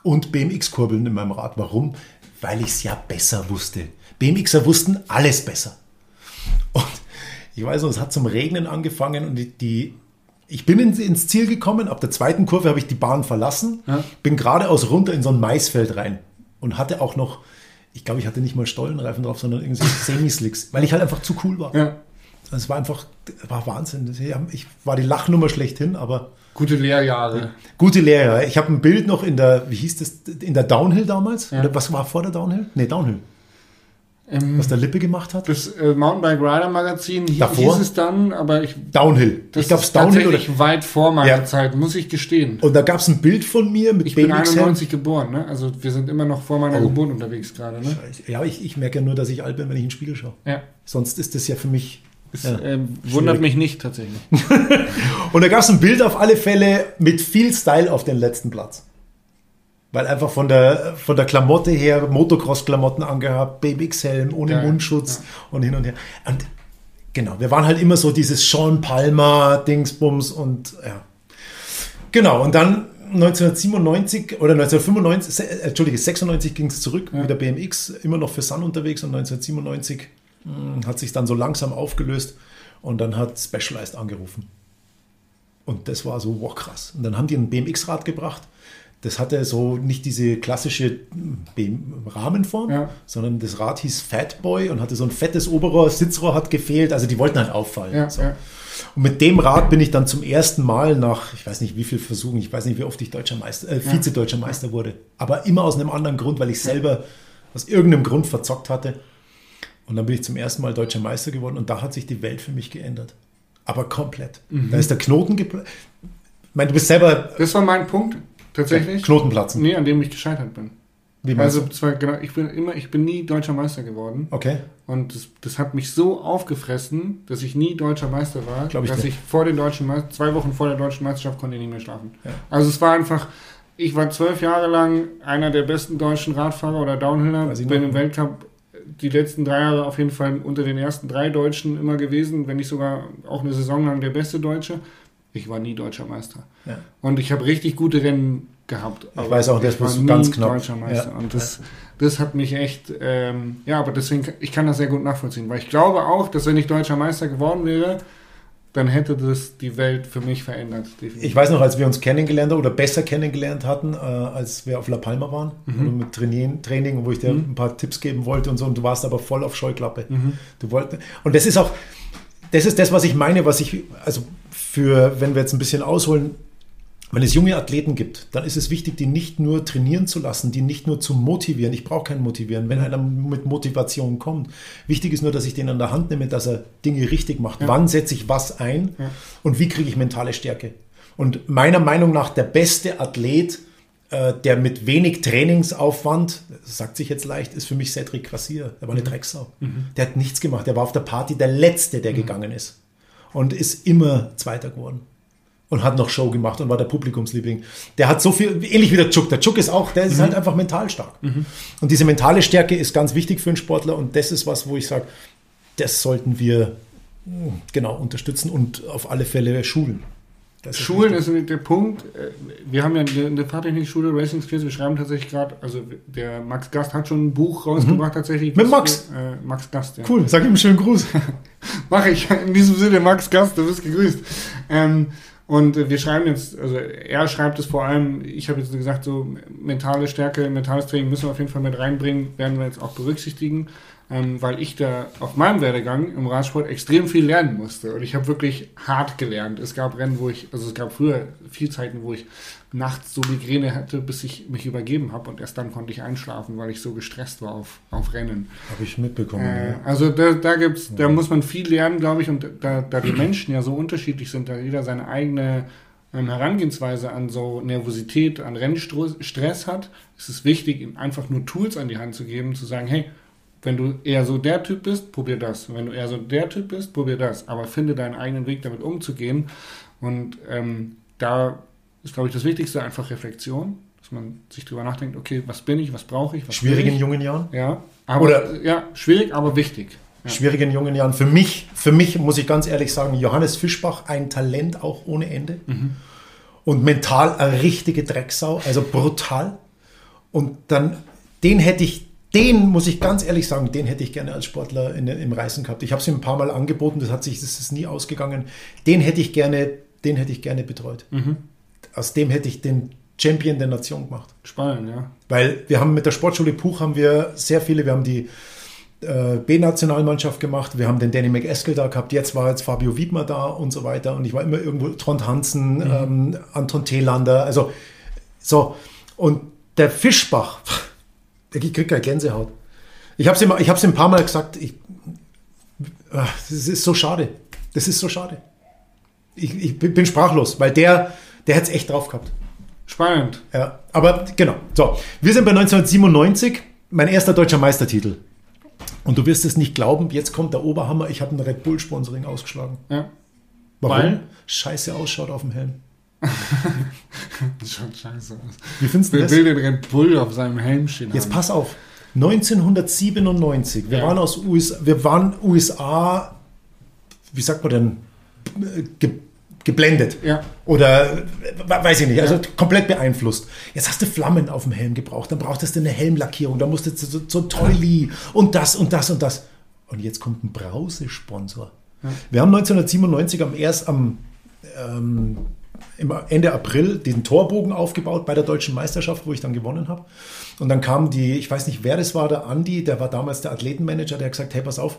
und BMX-Kurbeln in meinem Rad. Warum? Weil ich es ja besser wusste. BMXer wussten alles besser. Und ich weiß noch, es hat zum Regnen angefangen und die, die ich bin ins, ins Ziel gekommen. Ab der zweiten Kurve habe ich die Bahn verlassen, Ja. bin geradeaus runter in so ein Maisfeld rein und hatte auch noch, ich glaube, ich hatte nicht mal Stollenreifen drauf, sondern irgendwie Semislicks, weil ich halt einfach zu cool war. ja. Es war einfach, war Wahnsinn. Ich war die Lachnummer schlechthin, aber Gute Lehrjahre. gute Lehrer. Ich habe ein Bild noch in der, wie hieß das, in der Downhill damals? Ja. Oder was war vor der Downhill? Nee, Downhill. Ähm, Was der Lippe gemacht hat? Das äh, Mountainbike Rider Magazin Davor? hieß es dann, aber ich, Downhill. das ich glaube, ist Downhill oder. weit vor meiner Ja. Zeit, muss ich gestehen. Und da gab es ein Bild von mir mit Ich bin BMX -Helm. 91 geboren, ne? Also wir sind immer noch vor meiner Oh. Geburt unterwegs gerade, ne? Ja, ich, ich merke ja nur, dass ich alt bin, wenn ich in den Spiegel schaue. Ja. Sonst ist das ja für mich. Das Ja. ähm, wundert mich nicht tatsächlich. [LAUGHS] Und da gab es ein Bild auf alle Fälle mit viel Style auf den letzten Platz. Weil einfach von der, von der Klamotte her, Motocross-Klamotten angehabt, BMX-Helm ohne Ja, Mundschutz und hin und her. Und genau, wir waren halt immer so dieses Sean Palmer, Dingsbums und ja. Genau, und dann 1997 oder 1995, se- äh, Entschuldige, 96 ging es zurück mit der BMX, immer noch für Sun unterwegs und 1997 mh, hat sich dann so langsam aufgelöst und dann hat Specialized angerufen. Und das war so, wow, krass. Und dann haben die ein BMX-Rad gebracht. Das hatte so nicht diese klassische BM Rahmenform, Ja. sondern das Rad hieß Fatboy und hatte so ein fettes Oberrohr, Sitzrohr hat gefehlt. Also die wollten halt auffallen. Ja, so. ja. Und mit dem Rad bin ich dann zum ersten Mal nach, ich weiß nicht wie viel Versuchen, ich weiß nicht wie oft ich deutscher Meister, äh, Vize-Deutscher Meister wurde. Aber immer aus einem anderen Grund, weil ich selber aus irgendeinem Grund verzockt hatte. Und dann bin ich zum ersten Mal deutscher Meister geworden und da hat sich die Welt für mich geändert. Aber komplett. Mhm. Da ist der Knoten geplatzt. Ich meine, du bist selber Das war mein Punkt, tatsächlich. Knotenplatzen. Nee, an dem ich gescheitert bin. Wie Also zwar genau, ich bin immer, ich bin nie deutscher Meister geworden. Okay. Und das, das hat mich so aufgefressen, dass ich nie deutscher Meister war, Glaub ich dass dir. ich vor den deutschen Meister, zwei Wochen vor der deutschen Meisterschaft konnte ich nicht mehr schlafen. Ja. Also es war einfach, ich war zwölf Jahre lang einer der besten deutschen Radfahrer oder Downhiller, bin noch. im Weltcup die letzten drei Jahre auf jeden Fall unter den ersten drei Deutschen immer gewesen, wenn nicht sogar auch eine Saison lang der beste Deutsche. Ich war nie deutscher Meister. Ja. Und ich habe richtig gute Rennen gehabt. aber weiß auch, das ich nie ganz knapp. deutscher Meister. Ja. Und das, das hat mich echt, ähm, ja, aber deswegen, ich kann das sehr gut nachvollziehen, weil ich glaube auch, dass wenn ich deutscher Meister geworden wäre, dann hätte das die Welt für mich verändert. definitiv. Ich weiß noch, als wir uns kennengelernt oder besser kennengelernt hatten, äh, als wir auf La Palma waren, Mhm. mit Trainieren, Training, wo ich dir ein paar Tipps geben wollte und so, und du warst aber voll auf Scheuklappe. Mhm. Du wolltest, und das ist auch, das ist das, was ich meine, was ich, also für, wenn wir jetzt ein bisschen ausholen, wenn es junge Athleten gibt, dann ist es wichtig, die nicht nur trainieren zu lassen, die nicht nur zu motivieren. Ich brauche kein Motivieren, wenn einer mit Motivation kommt. Wichtig ist nur, dass ich den an der Hand nehme, dass er Dinge richtig macht. Wann setze ich was ein Ja. und wie kriege ich mentale Stärke? Und meiner Meinung nach der beste Athlet, äh, der mit wenig Trainingsaufwand, sagt sich jetzt leicht, ist für mich Cedric Grassier. Der war eine Drecksau. Der hat nichts gemacht. Der war auf der Party der Letzte, der gegangen ist. Und ist immer Zweiter geworden und hat noch Show gemacht und war der Publikumsliebling. Der hat so viel, ähnlich wie der Chuck. Der Chuck ist auch, der ist halt einfach mental stark. Und diese mentale Stärke ist ganz wichtig für einen Sportler und das ist was, wo ich sage, das sollten wir mh, genau unterstützen und auf alle Fälle schulen. Das ist Schulen wichtig. ist der Punkt. äh, Wir haben ja eine Fahrtechnikschule Racing Skills. Wir schreiben tatsächlich gerade, also der Max Gast hat schon ein Buch rausgebracht tatsächlich. Mit Max? wir- Äh, Max Gast, ja. Cool, sag ihm einen schönen Gruß. [LAUGHS] Mache ich. In diesem Sinne, Max Gast, du bist gegrüßt. Ähm, und äh, wir schreiben jetzt, also er schreibt es vor allem, ich habe jetzt gesagt, so mentale Stärke, mentales Training müssen wir auf jeden Fall mit reinbringen, werden wir jetzt auch berücksichtigen, ähm, weil ich da auf meinem Werdegang im Radsport extrem viel lernen musste. Und ich habe wirklich hart gelernt. Es gab Rennen, wo ich, also es gab früher viel Zeiten, wo ich nachts so Migräne hatte, bis ich mich übergeben habe und erst dann konnte ich einschlafen, weil ich so gestresst war auf, auf Rennen. Habe ich mitbekommen. Äh, ja. also da, da gibt's, da muss man viel lernen, glaube ich, und da, da die Menschen ja so unterschiedlich sind, da jeder seine eigene ähm, Herangehensweise an so Nervosität, an Rennstress hat, ist es wichtig, ihm einfach nur Tools an die Hand zu geben, zu sagen, hey, wenn du eher so der Typ bist, probier das. Wenn du eher so der Typ bist, probier das. Aber finde deinen eigenen Weg, damit umzugehen. Und ähm, da ist, glaube ich, das Wichtigste einfach Reflexion, dass man sich drüber nachdenkt, okay, was bin ich, was brauche ich, was Schwierig will in ich? jungen Jahren. Ja, aber Oder- ja, schwierig, aber wichtig. Ja. Schwierig in jungen Jahren. Für mich, für mich muss ich ganz ehrlich sagen, Johannes Fischbach ein Talent auch ohne Ende. Und mental eine richtige Drecksau, also brutal. Und dann, den hätte ich, den muss ich ganz ehrlich sagen, den hätte ich gerne als Sportler in, im Reißen gehabt. Ich habe es ihm ein paar Mal angeboten, das hat sich, das ist nie ausgegangen. Den hätte ich gerne, den hätte ich gerne betreut. Aus dem hätte ich den Champion der Nation gemacht. Spannend, ja. Weil wir haben mit der Sportschule Puch haben wir sehr viele, wir haben die äh, B-Nationalmannschaft gemacht, wir haben den Danny McEskill da gehabt, jetzt war jetzt Fabio Wiedmer da und so weiter und ich war immer irgendwo, Trond Hansen, ähm, Anton Thelander, also so. Und der Fischbach, der kriegt keine Gänsehaut. Ich habe es ihm, ich ein paar Mal gesagt, ich, ach, das ist so schade. Das ist so schade. Ich, ich bin sprachlos, weil der, der hätte es echt drauf gehabt. Spannend. Ja, aber genau. So, wir sind bei 1997, mein erster deutscher Meistertitel. Und du wirst es nicht glauben, jetzt kommt der Oberhammer, ich habe ein Red Bull Sponsoring ausgeschlagen. Ja. Warum? Weil? Scheiße ausschaut auf dem Helm. [LAUGHS] Das schaut scheiße aus. Wie findest du das? will den Red Bull auf seinem Helm stehen Jetzt haben? pass auf. 1997, wir Ja. waren aus USA, wir waren USA, wie sagt man denn, ge, geblendet. Ja. Oder we- weiß ich nicht, also komplett beeinflusst. Jetzt hast du Flammen auf dem Helm gebraucht, dann brauchtest du eine Helmlackierung, dann musstest du so, so Toili und das und das und das. Und jetzt kommt ein Brausesponsor. Wir haben 1997 am erst am ähm, Ende April diesen Torbogen aufgebaut bei der deutschen Meisterschaft, wo ich dann gewonnen habe. Und dann kam die, ich weiß nicht, wer das war, der Andi, der war damals der Athletenmanager, der hat gesagt, hey, pass auf,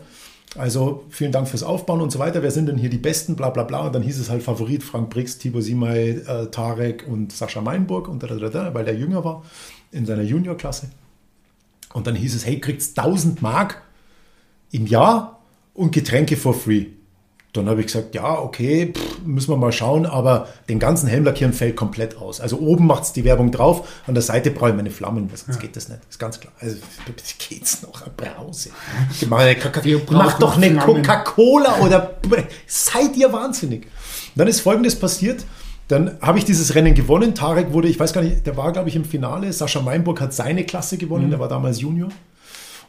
also vielen Dank fürs Aufbauen und so weiter. Wer sind denn hier die Besten? Bla bla bla. Und dann hieß es halt Favorit Frank Brix, Tibor Simay, äh, Tarek und Sascha Meinburg und da, da, da, weil der jünger war in seiner Juniorklasse. Und dann hieß es, hey, kriegt's 1000 Mark im Jahr und Getränke for free. Dann habe ich gesagt, ja, okay, pff, müssen wir mal schauen, aber den ganzen Helm lackieren fällt komplett aus. Also oben macht es die Werbung drauf, an der Seite brauche ich meine Flammen, weil sonst geht das nicht. Ist ganz klar. Also [LAUGHS] geht's noch Brause. Mach, doch eine. Coca-Cola oder [LAUGHS] seid ihr wahnsinnig. Dann ist folgendes passiert. Dann habe ich dieses Rennen gewonnen. Tarek wurde, ich weiß gar nicht, der war, glaube ich, im Finale. Sascha Meinburg hat seine Klasse gewonnen, der war damals Junior.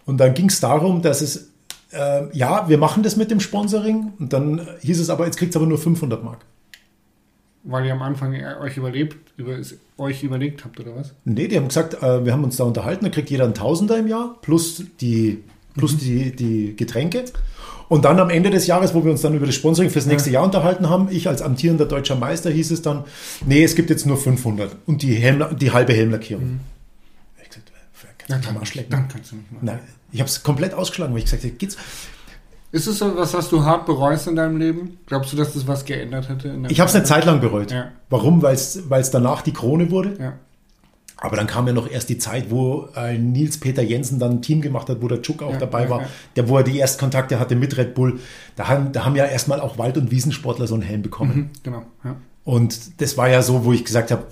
Und dann ging es darum, dass es, äh, ja, wir machen das mit dem Sponsoring. Und dann hieß es aber, jetzt kriegt es aber nur 500 Mark. Weil ihr am Anfang euch überlebt, über, euch überlegt habt, oder was? Nee, die haben gesagt, äh, wir haben uns da unterhalten, da kriegt jeder einen Tausender im Jahr plus die, plus die, die Getränke. Und dann am Ende des Jahres, wo wir uns dann über das Sponsoring fürs nächste Jahr unterhalten haben, ich als amtierender deutscher Meister hieß es dann, nee, es gibt jetzt nur 500 und die, Helm, die halbe Helmlackierung. Gesagt, äh, kann man Arschlecken. dann kannst du nicht machen. Nein, ich habe es komplett ausgeschlagen, weil ich gesagt habe, geht's. Ist es so was, was du hart bereust in deinem Leben? Glaubst du, dass das was geändert hätte? Ich habe es eine Zeit? Lang bereut. Ja. Warum? Weil es danach die Krone wurde. Ja. Aber dann kam ja noch erst die Zeit, wo äh, Nils Peter Jensen dann ein Team gemacht hat, wo der Czuk auch Ja, dabei ja, war, ja. der, wo er die Erstkontakte hatte mit Red Bull. Da haben, da haben ja erstmal auch Wald- und Wiesensportler so einen Helm bekommen. Mhm, genau. Ja. Und das war ja so, wo ich gesagt habe,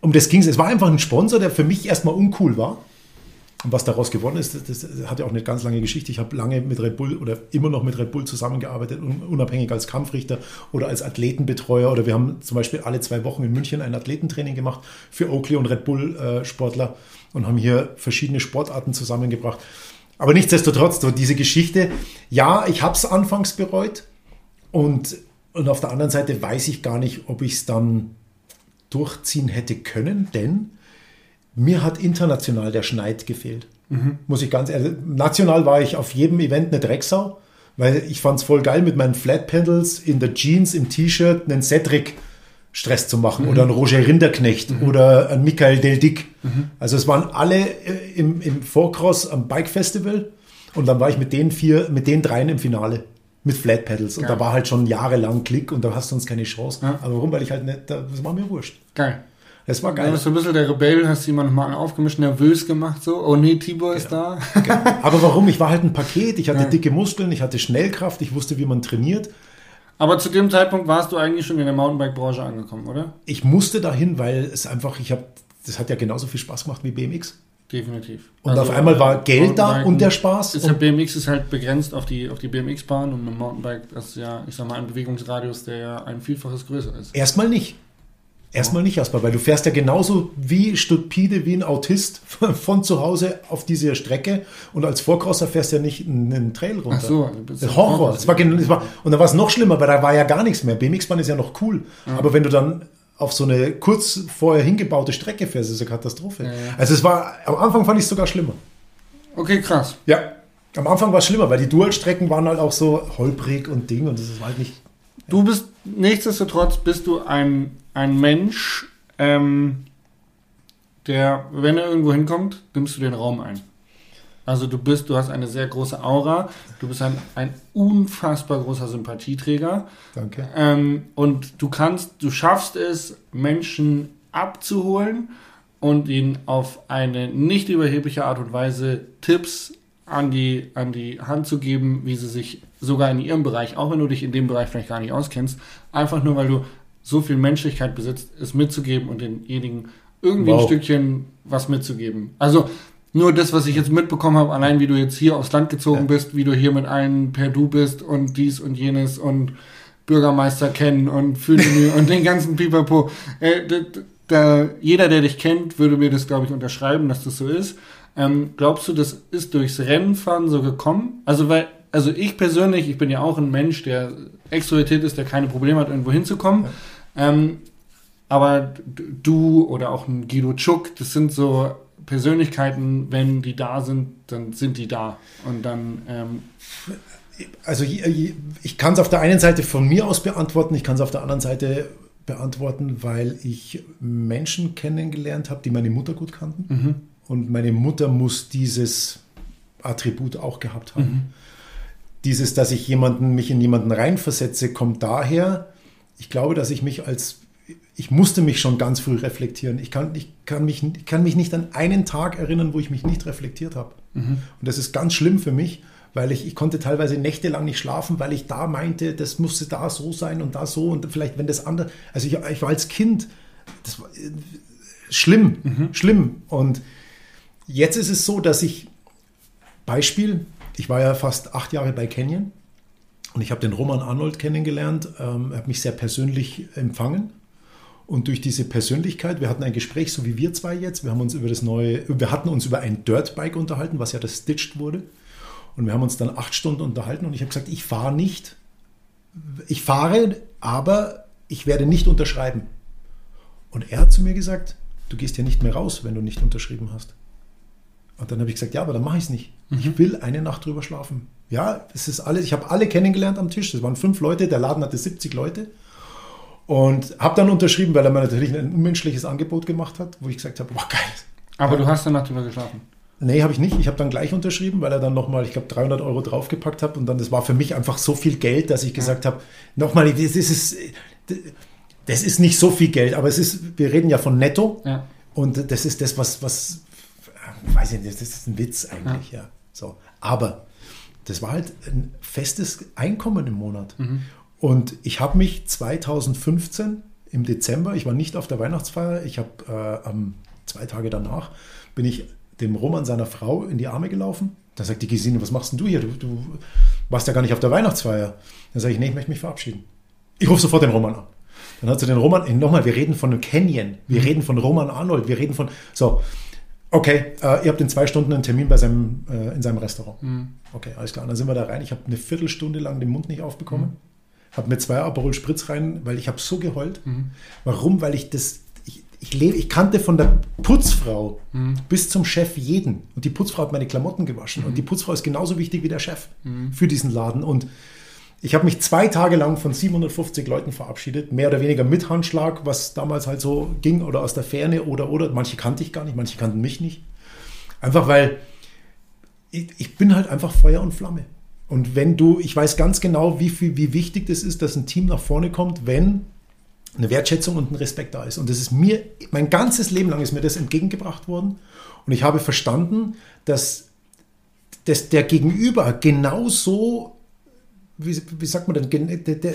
um das ging es. Es war einfach ein Sponsor, der für mich erstmal uncool war. Und was daraus geworden ist, das, das hat ja auch eine ganz lange Geschichte. Ich habe lange mit Red Bull oder immer noch mit Red Bull zusammengearbeitet, un- unabhängig als Kampfrichter oder als Athletenbetreuer. Oder wir haben zum Beispiel alle zwei Wochen in München ein Athletentraining gemacht für Oakley und Red Bull äh, und haben hier verschiedene Sportarten zusammengebracht. Aber nichtsdestotrotz, diese Geschichte, ja, ich habe es anfangs bereut. Und, und auf der anderen Seite weiß ich gar nicht, ob ich es dann durchziehen hätte können, denn mir hat international der Schneid gefehlt. Muss ich ganz ehrlich. National war ich auf jedem Event eine Drecksau, weil ich fand es voll geil, mit meinen Flat Pedals in der Jeans, im T-Shirt einen Cedric Stress zu machen oder einen Roger Rinderknecht oder einen Michael Del Dick. Also es waren alle äh, im, im Vorcross am Bike Festival und dann war ich mit den vier, mit den dreien im Finale mit Flat Pedals und da war halt schon jahrelang Klick und da hast du uns keine Chance. Ja. Aber warum? Weil ich halt nicht, das war mir wurscht. Geil. Das war Du geil. bist so ein bisschen der Rebell, hast jemanden mal aufgemischt, nervös gemacht, so. Oh nee, Tibor ist da. [LAUGHS] Aber warum? Ich war halt ein Paket, ich hatte Ja. dicke Muskeln, ich hatte Schnellkraft, ich wusste, wie man trainiert. Aber zu dem Zeitpunkt warst du eigentlich schon in der Mountainbike-Branche angekommen, oder? Ich musste dahin, weil es einfach, ich habe, das hat ja genauso viel Spaß gemacht wie BMX. Definitiv. Und auf einmal war Geld da und der Spaß. Ist ja, BMX ist halt begrenzt auf die, auf die BMX-Bahn und mit dem Mountainbike, das ist ja, ich sag mal, ein Bewegungsradius, der ja ein Vielfaches größer ist. erstmal nicht. Erstmal nicht, Jasper, weil du fährst ja genauso wie stupide, wie ein Autist [LAUGHS] von zu Hause auf diese Strecke und als Vorcrosser fährst du ja nicht einen Trail runter. Ach so, bist Das Horror. Es war, es war, und dann war es noch schlimmer, weil da war ja gar nichts mehr. BMX-Bahn ist ja noch cool. Aber wenn du dann auf so eine kurz vorher hingebaute Strecke fährst, ist es eine Katastrophe. ja. Also es war, am Anfang fand ich es sogar schlimmer. Okay, krass. Ja. Am Anfang war es schlimmer, weil die Dual-Strecken waren halt auch so holprig und Ding und das ist halt nicht. Du bist, nichtsdestotrotz bist du ein, ein Mensch, ähm, der, wenn er irgendwo hinkommt, nimmst du den Raum ein. Also du bist, du hast eine sehr große Aura, du bist ein, ein unfassbar großer Sympathieträger. Danke. Ähm, und du kannst, du schaffst es, Menschen abzuholen und ihnen auf eine nicht überhebliche Art und Weise Tipps an die, an die Hand zu geben, wie sie sich sogar in ihrem Bereich, auch wenn du dich in dem Bereich vielleicht gar nicht auskennst, einfach nur weil du so viel Menschlichkeit besitzt, es mitzugeben und denjenigen irgendwie wow. ein Stückchen was mitzugeben. Also nur das, was ich jetzt mitbekommen habe, allein wie du jetzt hier aufs Land gezogen ja. bist, wie du hier mit allen per Du bist und dies und jenes und Bürgermeister kennen und Fühlen und den ganzen Pipapo. Äh, da, da, jeder, der dich kennt, würde mir das, glaube ich, unterschreiben, dass das so ist. Ähm, glaubst du, das ist durchs Rennenfahren so gekommen? Also, weil, also ich persönlich, ich bin ja auch ein Mensch, der extrovertiert ist, der keine Probleme hat, irgendwo hinzukommen. Ja. Ähm, aber du oder auch ein Guido Schuck, das sind so Persönlichkeiten, wenn die da sind, dann sind die da. Und dann. Ähm also ich, ich kann es auf der einen Seite von mir aus beantworten, ich kann es auf der anderen Seite beantworten, weil ich Menschen kennengelernt habe, die meine Mutter gut kannten. Mhm. Und meine Mutter muss dieses Attribut auch gehabt haben. Mhm. Dieses, dass ich jemanden, mich in jemanden reinversetze, kommt daher, ich glaube, dass ich mich als ich musste mich schon ganz früh reflektieren. Ich kann, ich kann, mich, ich kann mich nicht an einen Tag erinnern, wo ich mich nicht reflektiert habe. Mhm. Und das ist ganz schlimm für mich, weil ich, ich konnte teilweise nächtelang nicht schlafen, weil ich da meinte, das musste da so sein und da so und vielleicht, wenn das andere, also ich, ich war als Kind, das war äh, schlimm, mhm. schlimm. Und jetzt ist es so, dass ich, Beispiel, ich war ja fast acht Jahre bei Canyon und ich habe den Roman Arnold kennengelernt, ähm, er hat mich sehr persönlich empfangen und durch diese Persönlichkeit, wir hatten ein Gespräch, so wie wir zwei jetzt, wir haben uns über das neue, wir hatten uns über ein Dirtbike unterhalten, was ja das Stitched wurde. Und wir haben uns dann acht Stunden unterhalten und ich habe gesagt, ich fahre nicht. Ich fahre, aber ich werde nicht unterschreiben. Und er hat zu mir gesagt, du gehst ja nicht mehr raus, wenn du nicht unterschrieben hast. Und dann habe ich gesagt, ja, aber dann mache ich es nicht. Mhm. Ich will eine Nacht drüber schlafen. Ja, es ist alles, ich habe alle kennengelernt am Tisch. Das waren fünf Leute, der Laden hatte 70 Leute. Und habe dann unterschrieben, weil er mir natürlich ein unmenschliches Angebot gemacht hat, wo ich gesagt habe, boah, geil. Aber du hast danach drüber geschlafen? Nee, habe ich nicht. Ich habe dann gleich unterschrieben, weil er dann nochmal, ich glaube, 300 Euro draufgepackt hat. Und dann, das war für mich einfach so viel Geld, dass ich gesagt habe, nochmal, das ist, das ist nicht so viel Geld, aber es ist, wir reden ja von netto. Ja. Und das ist das, was, was, weiß ich nicht, das ist ein Witz eigentlich, ja. ja. So. Aber das war halt ein festes Einkommen im Monat. Mhm. Und ich habe mich 2015 im Dezember, ich war nicht auf der Weihnachtsfeier, ich habe äh, zwei Tage danach, bin ich dem Roman seiner Frau in die Arme gelaufen. Da sagt die Gesine, was machst denn du hier? Du, du warst ja gar nicht auf der Weihnachtsfeier. Dann sage ich, nee, ich möchte mich verabschieden. Ich rufe sofort den Roman an. Dann hat sie den Roman, nochmal, wir reden von einem Canyon, wir mhm. reden von Roman Arnold, wir reden von, so, okay, äh, ihr habt in zwei Stunden einen Termin bei seinem, äh, in seinem Restaurant. Mhm. Okay, alles klar. Und dann sind wir da rein. Ich habe eine Viertelstunde lang den Mund nicht aufbekommen. Mhm habe mir zwei Aperol Spritz rein, weil ich habe so geheult. Mhm. Warum? Weil ich das, ich, ich, lebe, ich kannte von der Putzfrau mhm. bis zum Chef jeden. Und die Putzfrau hat meine Klamotten gewaschen. Mhm. Und die Putzfrau ist genauso wichtig wie der Chef mhm. für diesen Laden. Und ich habe mich zwei Tage lang von 750 Leuten verabschiedet, mehr oder weniger mit Handschlag, was damals halt so ging, oder aus der Ferne, oder, oder. Manche kannte ich gar nicht, manche kannten mich nicht. Einfach weil ich, ich bin halt einfach Feuer und Flamme. Und wenn du, ich weiß ganz genau, wie, viel, wie wichtig das ist, dass ein Team nach vorne kommt, wenn eine Wertschätzung und ein Respekt da ist. Und das ist mir, mein ganzes Leben lang ist mir das entgegengebracht worden. Und ich habe verstanden, dass, dass der Gegenüber genauso, wie, wie sagt man denn, der, der,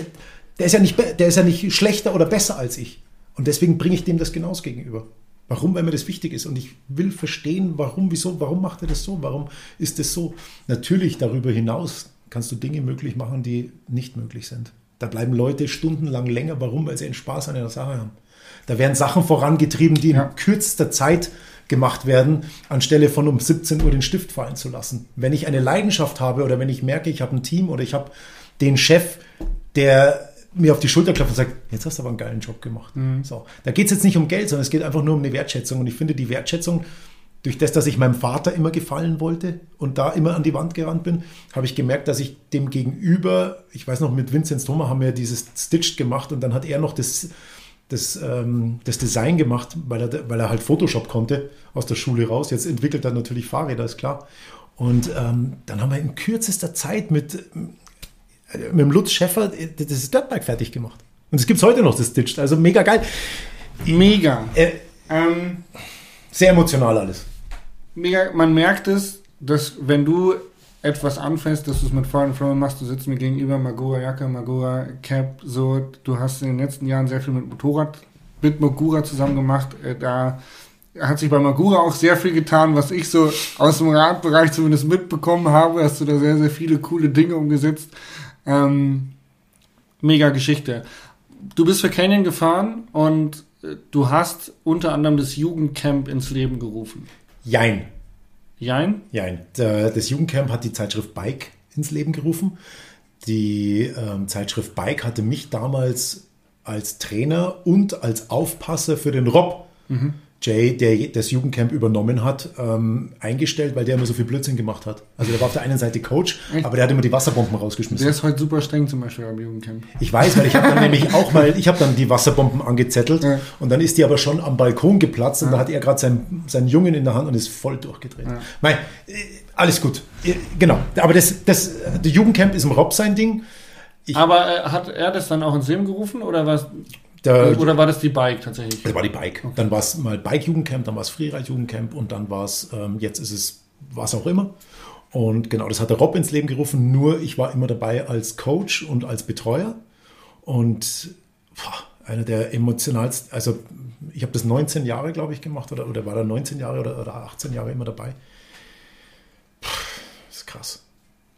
der, ist ja nicht, der ist ja nicht schlechter oder besser als ich. Und deswegen bringe ich dem das genauso gegenüber. Warum? Weil mir das wichtig ist. Und ich will verstehen, warum, wieso, warum macht er das so? Warum ist das so? Natürlich darüber hinaus kannst du Dinge möglich machen, die nicht möglich sind. Da bleiben Leute stundenlang länger. Warum? Weil sie einen Spaß an einer Sache haben. Da werden Sachen vorangetrieben, die in ja. kürzester Zeit gemacht werden, anstelle von um 17 Uhr den Stift fallen zu lassen. Wenn ich eine Leidenschaft habe oder wenn ich merke, ich habe ein Team oder ich habe den Chef, der mir auf die Schulter klopft und sagt, jetzt hast du aber einen geilen Job gemacht. Mhm. So, da geht es jetzt nicht um Geld, sondern es geht einfach nur um eine Wertschätzung. Und ich finde die Wertschätzung, durch das, dass ich meinem Vater immer gefallen wollte und da immer an die Wand gerannt bin, habe ich gemerkt, dass ich dem gegenüber, ich weiß noch, mit Vinzenz Thoma haben wir dieses Stitched gemacht und dann hat er noch das, das, ähm, das Design gemacht, weil er, weil er halt Photoshop konnte aus der Schule raus. Jetzt entwickelt er natürlich Fahrräder, ist klar. Und ähm, dann haben wir in kürzester Zeit mit mit dem Lutz Schäffer das Dirtbike fertig gemacht. Und es gibt heute noch, das Stitched. Also mega geil. Mega. Äh, ähm, sehr emotional alles. Mega, man merkt es, dass wenn du etwas anfängst, dass du es mit vollen Flowen machst, du sitzt mir gegenüber, Magura Jacke, Magura Cap, so, du hast in den letzten Jahren sehr viel mit Motorrad, mit Magura zusammen gemacht, äh, da hat sich bei Magura auch sehr viel getan, was ich so aus dem Radbereich zumindest mitbekommen habe, hast du da sehr, sehr viele coole Dinge umgesetzt. Ähm, mega Geschichte. Du bist für Canyon gefahren und äh, du hast unter anderem das Jugendcamp ins Leben gerufen. Jein. Jein? Jein. Das Jugendcamp hat die Zeitschrift Bike ins Leben gerufen. Die ähm, Zeitschrift Bike hatte mich damals als Trainer und als Aufpasser für den Rob mhm. Jay, der das Jugendcamp übernommen hat, ähm, eingestellt, weil der immer so viel Blödsinn gemacht hat. Also der war auf der einen Seite Coach, aber der hat immer die Wasserbomben rausgeschmissen. Der ist heute super streng zum Beispiel am Jugendcamp. Ich weiß, weil ich habe dann nämlich auch mal, ich habe dann die Wasserbomben angezettelt ja. und dann ist die aber schon am Balkon geplatzt und ja. da hat er gerade seinen, seinen Jungen in der Hand und ist voll durchgedreht. Ja. Mein, äh, alles gut. Äh, genau. Aber das, das, der Jugendcamp ist im Rob sein Ding. Ich, aber äh, hat er das dann auch ins Leben gerufen oder was? Der, Oder war das die Bike tatsächlich? Das war die Bike. Okay. Dann war es mal Bike-Jugendcamp, dann war es Freeride-Jugendcamp und dann war es, ähm, jetzt ist es was auch immer. Und genau, das hat der Rob ins Leben gerufen. Nur ich war immer dabei als Coach und als Betreuer. Und boah, einer der emotionalsten, also ich habe das 19 Jahre, glaube ich, gemacht oder, oder war da 19 Jahre oder, oder 18 Jahre immer dabei. Puh, das ist krass.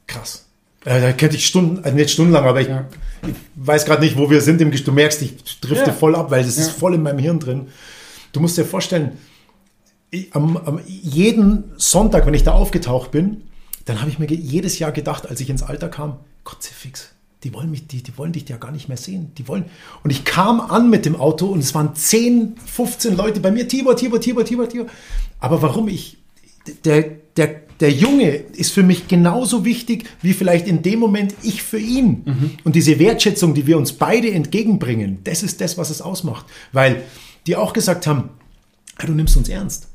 Krass. Äh, da könnte ich Stunden, also nicht stundenlang, aber ich, ja. ich weiß gerade nicht, wo wir sind im Du merkst, ich drifte ja. voll ab, weil ja. ist voll in meinem Hirn drin. Du musst dir vorstellen, ich, am, am, jeden Sonntag, wenn ich da aufgetaucht bin, dann habe ich mir jedes Jahr gedacht, als ich ins Alter kam, Gott sei fix, die wollen mich, die, die wollen dich ja gar nicht mehr sehen. Die wollen. Und ich kam an mit dem Auto und es waren 10, 15 Leute bei mir, Tibor, Tibor, Tibor, Tibor, Tibor. Aber warum ich, der, der, der Junge ist für mich genauso wichtig wie vielleicht in dem Moment ich für ihn. Mhm. Und diese Wertschätzung, die wir uns beide entgegenbringen, das ist das, was es ausmacht. Weil die auch gesagt haben, du nimmst uns ernst.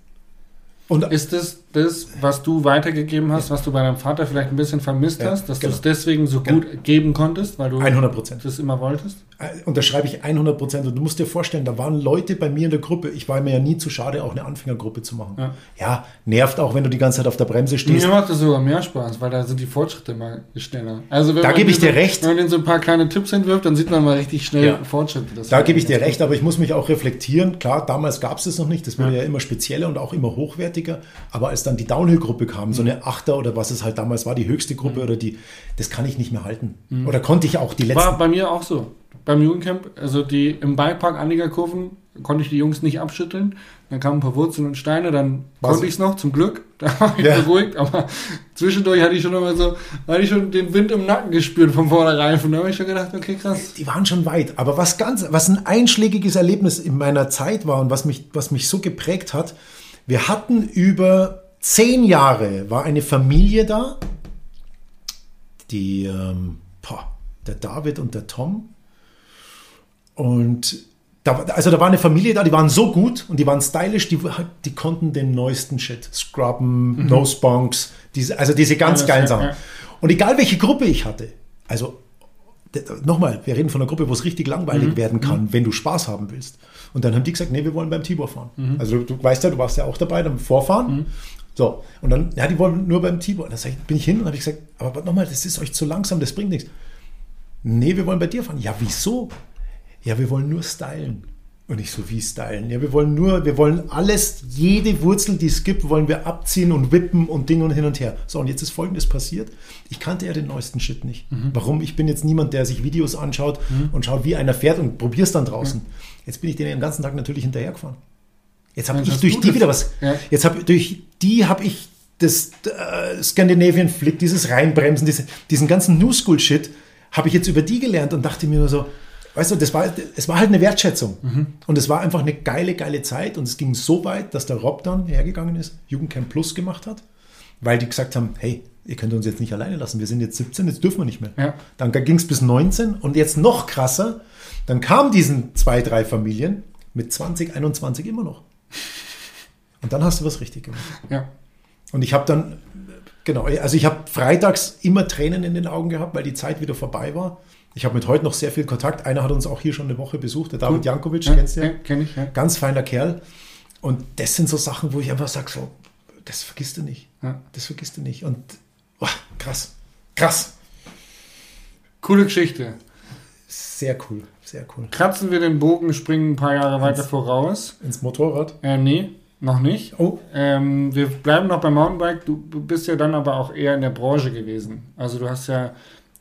Und ist das das, was du weitergegeben hast, was du bei deinem Vater vielleicht ein bisschen vermisst ja, hast, dass genau. du es deswegen so gut genau. geben konntest, weil du 100%. das immer wolltest? Unterschreibe ich 100 Prozent. Und du musst dir vorstellen, da waren Leute bei mir in der Gruppe. Ich war mir ja nie zu schade, auch eine Anfängergruppe zu machen. Ja, ja nervt auch, wenn du die ganze Zeit auf der Bremse stehst. Mir macht das sogar mehr Spaß, weil da sind die Fortschritte mal schneller. Also da gebe ich dir so, recht. Wenn man so ein paar kleine Tipps entwirft, dann sieht man mal richtig schnell ja. Fortschritte. Da gebe ich dir recht, aber ich muss mich auch reflektieren. Klar, damals gab es das noch nicht. Das wurde ja. ja immer spezieller und auch immer hochwertiger. Aber als dann die Downhill-Gruppe kam, so eine Achter oder was es halt damals war, die höchste Gruppe mhm. oder die, das kann ich nicht mehr halten. Mhm. Oder konnte ich auch die letzten. War bei mir auch so beim Jugendcamp. Also die im Bikepark Anliegerkurven konnte ich die Jungs nicht abschütteln. Dann kamen ein paar Wurzeln und Steine, dann Was? konnte ich es noch, zum Glück. [LAUGHS] Da war ich ja. beruhigt, aber zwischendurch hatte ich schon immer so, hatte ich schon den Wind im Nacken gespürt vom Vorderreifen. Da habe ich schon gedacht, okay, krass. Die waren schon weit. Aber was ganz, was ein einschlägiges Erlebnis in meiner Zeit war und was mich, was mich so geprägt hat, wir hatten über zehn Jahre war eine Familie da, die, ähm, boah, der David und der Tom, und da, also da war eine Familie da, die waren so gut und die waren stylisch, die, die konnten den neuesten Shit. Scrubben, mhm. Nosebunks, diese, also diese ganz ja, geilen Sachen. Ja. Und egal welche Gruppe ich hatte, also nochmal, wir reden von einer Gruppe, wo es richtig langweilig mhm. werden kann, mhm. wenn du Spaß haben willst. Und dann haben die gesagt, nee, wir wollen beim Tibor fahren. Mhm. Also du, du, weißt ja, du warst ja auch dabei, beim Vorfahren. So, und dann, ja, die wollen nur beim Tibor. Und dann ich, bin ich hin und habe ich gesagt, aber nochmal, das ist euch zu langsam, das bringt nichts. Nee, wir wollen bei dir fahren. Ja, wieso? ja, wir wollen nur stylen. Und nicht so wie stylen. Ja, wir wollen nur, wir wollen alles, jede Wurzel, die es gibt, wollen wir abziehen und wippen und Ding und hin und her. So, und jetzt ist Folgendes passiert. Ich kannte ja den neuesten Shit nicht. Mhm. Warum? Ich bin jetzt niemand, der sich Videos anschaut mhm. und schaut, wie einer fährt und probier's dann draußen. Mhm. Jetzt bin ich den ganzen Tag natürlich hinterhergefahren. Jetzt habe ich durch die das? wieder was. Ja. Jetzt habe durch die habe ich das äh, Scandinavian Flick, dieses Reinbremsen, diese, diesen ganzen New School Shit, habe ich jetzt über die gelernt und dachte mir nur so, weißt du, das war, es war halt eine Wertschätzung. Mhm. Und es war einfach eine geile, geile Zeit. Und es ging so weit, dass der Rob dann hergegangen ist, Jugendcamp Plus gemacht hat, weil die gesagt haben, hey, ihr könnt uns jetzt nicht alleine lassen. Wir sind jetzt 17, jetzt dürfen wir nicht mehr. Ja. Dann ging es bis 19 und jetzt noch krasser. Dann kamen diesen zwei, drei Familien mit 20, 21 immer noch. Und dann hast du was richtig gemacht. Ja. Und ich habe dann, genau, also ich habe freitags immer Tränen in den Augen gehabt, weil die Zeit wieder vorbei war. Ich habe mit heute noch sehr viel Kontakt. Einer hat uns auch hier schon eine Woche besucht, der David cool. Jankovic, ja, kennst du ja? Kenn ich, ja. Ganz feiner Kerl. Und das sind so Sachen, wo ich einfach sage, so, das vergisst du nicht. Ja. Das vergisst du nicht. Und oh, krass. Krass. Coole Geschichte. Sehr cool. Sehr cool. Kratzen wir den Bogen, springen ein paar Jahre weiter voraus. Ins Motorrad. Äh, nee, noch nicht. Oh. Ähm, wir bleiben noch beim Mountainbike. Du, du bist ja dann aber auch eher in der Branche gewesen. Also du hast ja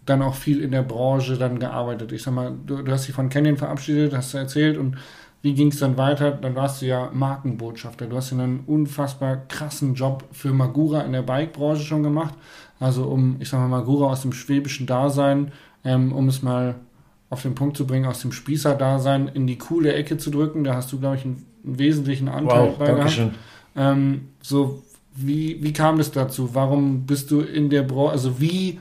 dann auch viel in der Branche dann gearbeitet. Ich sag mal, du, du hast dich von Canyon verabschiedet, hast du erzählt und wie ging es dann weiter? Dann warst du ja Markenbotschafter. Du hast ja einen unfassbar krassen Job für Magura in der Bike-Branche schon gemacht. Also um, ich sag mal, Magura aus dem schwäbischen Dasein, ähm, um es mal auf den Punkt zu bringen, aus dem Spießer-Dasein in die coole Ecke zu drücken. Da hast du, glaube ich, einen, einen wesentlichen Anteil Wow, bei danke gehabt. schön. Ähm, so, wie, wie kam das dazu? Warum bist du in der Branche, also wie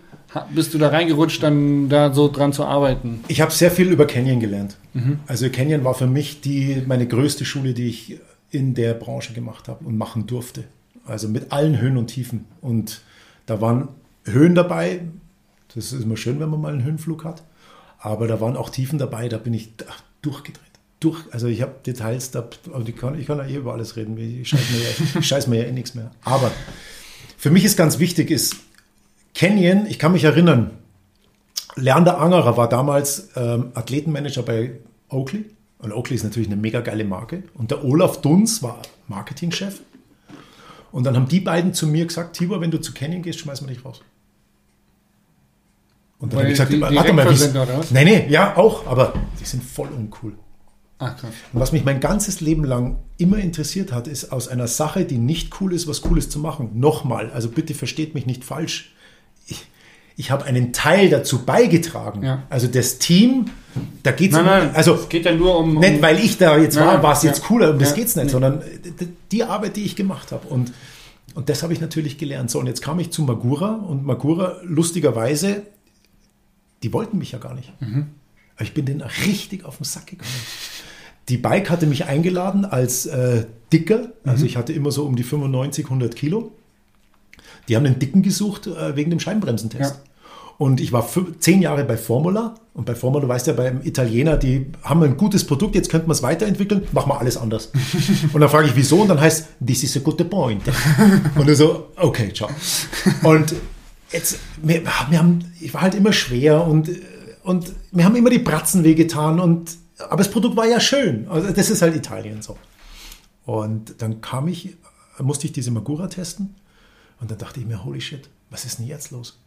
bist du da reingerutscht, dann da so dran zu arbeiten? Ich habe sehr viel über Canyon gelernt. Also Canyon war für mich die, meine größte Schule, die ich in der Branche gemacht habe und machen durfte. Also mit allen Höhen und Tiefen. Und da waren Höhen dabei. Das ist immer schön, wenn man mal einen Höhenflug hat. Aber da waren auch Tiefen dabei, da bin ich durchgedreht. Durch, also ich habe Details, da, ich, kann, ich kann ja eh über alles reden. Ich scheiß mir ja, scheiß mir ja eh nichts mehr. Aber für mich ist ganz wichtig, ist Canyon, ich kann mich erinnern, Leander Angerer war damals ähm, Athletenmanager bei Oakley. Und Oakley ist natürlich eine mega geile Marke. Und der Olaf Dunz war Marketingchef. Und dann haben die beiden zu mir gesagt, Tibor, wenn du zu Canyon gehst, schmeißen wir dich raus. Und dann habe ich gesagt, warte mal, wie? Nee, nee, ja, auch, aber die sind voll uncool. Ach krass. Und was mich mein ganzes Leben lang immer interessiert hat, ist aus einer Sache, die nicht cool ist, was Cooles zu machen. Nochmal, also bitte versteht mich nicht falsch. Ich, ich habe einen Teil dazu beigetragen. Ja. Also das Team, da geht es Nein, nein, also es geht ja nur um. um nicht, weil ich da jetzt Nein, war, nein, war es jetzt ja. cooler, um das Ja, geht's nicht, nee. sondern d- die Arbeit, die ich gemacht habe. Und, und das habe ich natürlich gelernt. So, und jetzt kam ich zu Magura und Magura, lustigerweise, die wollten mich ja gar nicht. Mhm. Aber ich bin denen richtig auf den Sack gegangen. Die Bike hatte mich eingeladen als äh, Dicker, Mhm. also ich hatte immer so um die 95, 100 Kilo. Die haben einen Dicken gesucht äh, wegen dem Scheibenbremsentest. Ja. Und ich war zehn Jahre bei Formula. Und bei Formula, du weißt ja, beim Italiener, die haben ein gutes Produkt, jetzt könnten wir es weiterentwickeln, machen wir alles anders. [LAUGHS] und dann frage ich, wieso? Und dann heißt, this is a good point. und du so, okay, ciao. Und jetzt, wir, wir haben, ich war halt immer schwer und, und mir haben immer die Bratzen wehgetan. Und, aber das Produkt war ja schön. Also das ist halt Italien so. Und dann kam ich, musste ich diese Magura testen. Und dann dachte ich mir, holy shit, was ist denn jetzt los?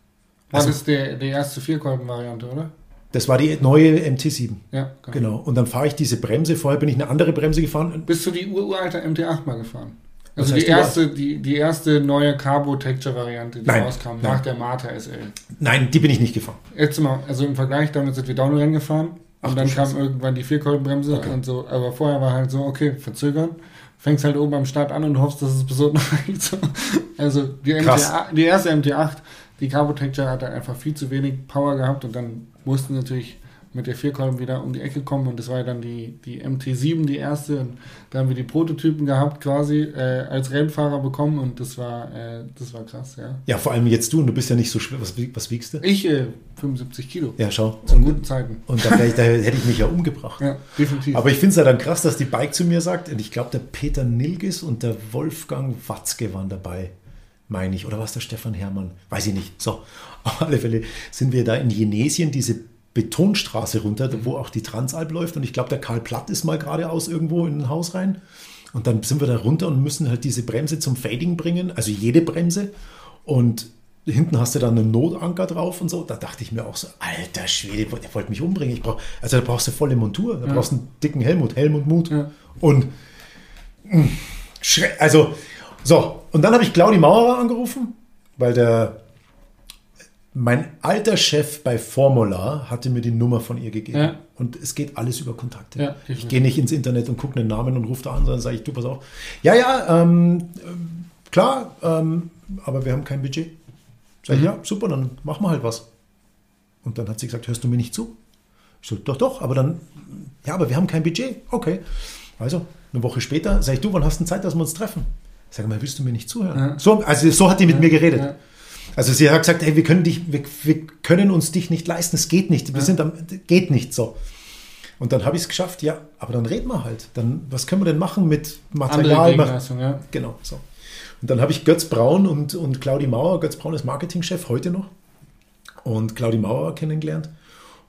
war also- das der, die erste Vierkolben-Variante, oder? Das war die neue MT7. Ja, Genau. Und dann fahre ich diese Bremse. Vorher bin ich eine andere Bremse gefahren. Bist du die uralte MT8 mal gefahren? Also heißt die erste, die, die erste neue Carbo-Texture-Variante, die Nein, rauskam, nein. nach der Mata SL. Nein, die bin ich nicht gefahren. Jetzt mal, also im Vergleich, damit sind wir Downhill-Rennen gefahren. Ach Und dann kam Scheiße. irgendwann die Vierkolbenbremse Okay. und so. Aber vorher war halt so, okay, verzögern. Fängst halt oben am Start an und hoffst, dass es bis unten [LAUGHS] reicht. So. Also die. MT8, die erste MT8, die Carbo Texture hat dann einfach viel zu wenig Power gehabt und dann mussten natürlich mit der Vierkolben wieder um die Ecke kommen und das war ja dann die, die MT7, die erste. Und da haben wir die Prototypen gehabt quasi äh, als Rennfahrer bekommen und das war, äh, das war krass, ja. Ja, vor allem jetzt du. Und du bist ja nicht so schwer. Was, was wiegst du? Ich äh, 75 Kilo. Ja, schau. Zu Und, guten Zeiten. und da, ich, da hätte ich mich ja umgebracht. Ja, definitiv. Aber ich finde es ja dann krass, dass die Bike zu mir sagt, und ich glaube, der Peter Nilgis und der Wolfgang Watzke waren dabei, meine ich. Oder war es der Stefan Hermann? Weiß ich nicht. So, [LAUGHS] auf alle Fälle sind wir da in Jenesien diese Betonstraße runter, wo auch die Transalp läuft. Und ich glaube, der Karl Platt ist mal geradeaus irgendwo in ein Haus rein. Und dann sind wir da runter und müssen halt diese Bremse zum Fading bringen, also jede Bremse. Und hinten hast du dann einen Notanker drauf und so. Da dachte ich mir auch so, alter Schwede, der wollte mich umbringen. Ich brauch, also da brauchst du volle Montur, da brauchst du einen dicken Helmut, Helmut Mut. Ja. Und schre- also so, und dann habe ich Claudi Maurer angerufen, weil der mein alter Chef bei Formula hatte mir die Nummer von ihr gegeben. Ja. Und es geht alles über Kontakte. Ja, ich gehe nicht ins Internet und gucke einen Namen und rufe da an, sondern sage ich, du, pass auf. Ja, ja, ähm, ähm, klar, ähm, aber wir haben kein Budget. Sag ich, Mhm. ja, super, dann machen wir halt was. Und dann hat sie gesagt, hörst du mir nicht zu? Ich so, doch, doch, aber dann, ja, aber wir haben kein Budget. Okay. Also, eine Woche später sage ich, du, wann hast du Zeit, dass wir uns treffen? Sag mal, willst du mir nicht zuhören? Ja. So, also so hat die mit mir geredet. Ja. Also sie hat gesagt, hey, wir können dich, wir, wir können uns dich nicht leisten, es geht nicht, wir sind am, geht nicht so. Und dann habe ich es geschafft, ja, aber dann reden wir halt. Dann, was können wir denn machen mit Material? Gegenleistung, ja. Genau, so. Und dann habe ich Götz Braun und, und Claudi Mauer, Götz Braun ist Marketingchef heute noch, und Claudi Mauer kennengelernt.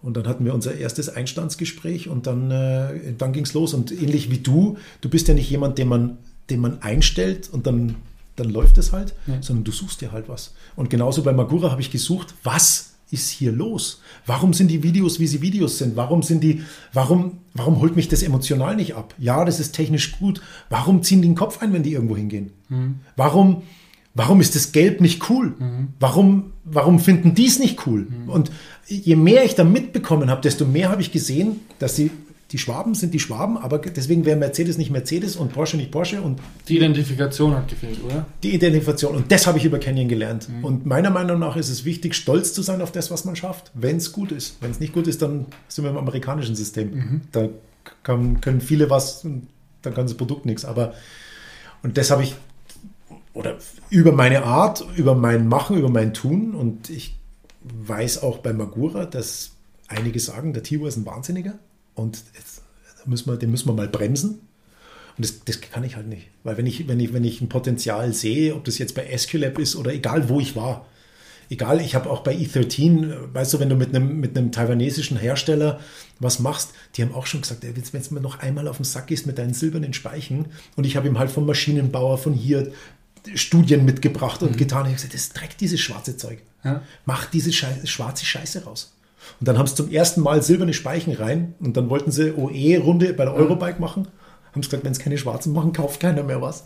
Und dann hatten wir unser erstes Einstandsgespräch und dann, äh, dann ging es los. Und ähnlich wie du, du bist ja nicht jemand, den man, den man einstellt und dann, dann läuft es halt, ja. sondern du suchst dir halt was. Und genauso bei Magura habe ich gesucht, was ist hier los? Warum sind die Videos, wie sie Videos sind? Warum sind die, warum, warum holt mich das emotional nicht ab? Ja, das ist technisch gut. Warum ziehen die den Kopf ein, wenn die irgendwo hingehen? Mhm. Warum, warum ist das Gelb nicht cool? Mhm. Warum, warum finden die es nicht cool? Mhm. Und je mehr ich da mitbekommen habe, desto mehr habe ich gesehen, dass sie die Schwaben sind die Schwaben, aber deswegen wäre Mercedes nicht Mercedes und Porsche nicht Porsche. Und die Identifikation hat gefehlt, oder? Die Identifikation. Und das habe ich über Canyon gelernt. Mhm. Und meiner Meinung nach ist es wichtig, stolz zu sein auf das, was man schafft, wenn es gut ist. Wenn es nicht gut ist, dann sind wir im amerikanischen System. Mhm. Da kann, können viele was, dann kann das Produkt nichts. Aber und das habe ich, oder über meine Art, über mein Machen, über mein Tun. Und ich weiß auch bei Magura, dass einige sagen, der Tibor ist ein Wahnsinniger. Und jetzt müssen wir, den müssen wir mal bremsen. Und das, das kann ich halt nicht. Weil wenn ich, wenn, ich, wenn ich ein Potenzial sehe, ob das jetzt bei Esculap ist oder egal wo ich war, egal, ich habe auch bei E13, weißt du, wenn du mit einem, mit einem taiwanesischen Hersteller was machst, die haben auch schon gesagt, wenn du mir noch einmal auf den Sack gehst mit deinen silbernen Speichen und ich habe ihm halt vom Maschinenbauer von hier Studien mitgebracht und mhm. getan, ich habe gesagt, das trägt dieses schwarze Zeug. Ja. Mach diese Scheiße, schwarze Scheiße raus. Und dann haben sie zum ersten Mal silberne Speichen rein und dann wollten sie OE-Runde bei der Eurobike machen. Haben sie gesagt, wenn es keine schwarzen machen, kauft keiner mehr was.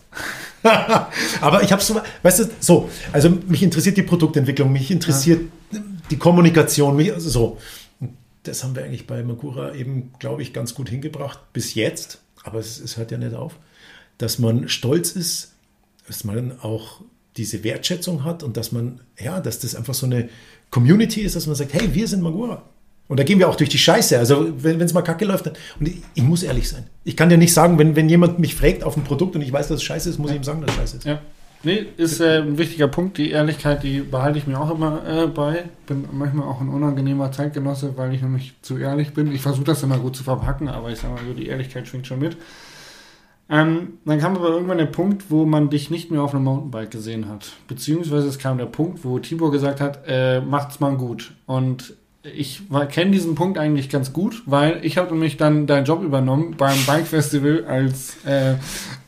[LAUGHS] Aber ich habe so, weißt du, so, also mich interessiert die Produktentwicklung, mich interessiert ja. die Kommunikation, mich, also so. Das haben wir eigentlich bei Magura eben, glaube ich, ganz gut hingebracht bis jetzt. Aber es, es hört ja nicht auf, dass man stolz ist, dass man auch diese Wertschätzung hat und dass man, ja, dass das einfach so eine Community ist, dass man sagt, hey, wir sind Magura. Und da gehen wir auch durch die Scheiße. Also wenn es mal kacke läuft, dann, und ich, ich, muss ehrlich sein. Ich kann dir nicht sagen, wenn, wenn jemand mich fragt auf ein Produkt und ich weiß, dass es scheiße ist, muss ich ihm sagen, dass es scheiße ist. Ja. Nee, ist äh, ein wichtiger Punkt. Die Ehrlichkeit, die behalte ich mir auch immer äh, bei. Bin manchmal auch ein unangenehmer Zeitgenosse, weil ich nämlich zu ehrlich bin. Ich versuche das immer gut zu verpacken, aber ich sage mal so, die Ehrlichkeit schwingt schon mit. Ähm, dann kam aber irgendwann der Punkt, wo man dich nicht mehr auf einem Mountainbike gesehen hat. Beziehungsweise es kam der Punkt, wo Tibor gesagt hat, äh, macht's mal gut. Und ich kenne diesen Punkt eigentlich ganz gut, weil ich habe nämlich dann deinen Job übernommen beim Bike Festival als, äh,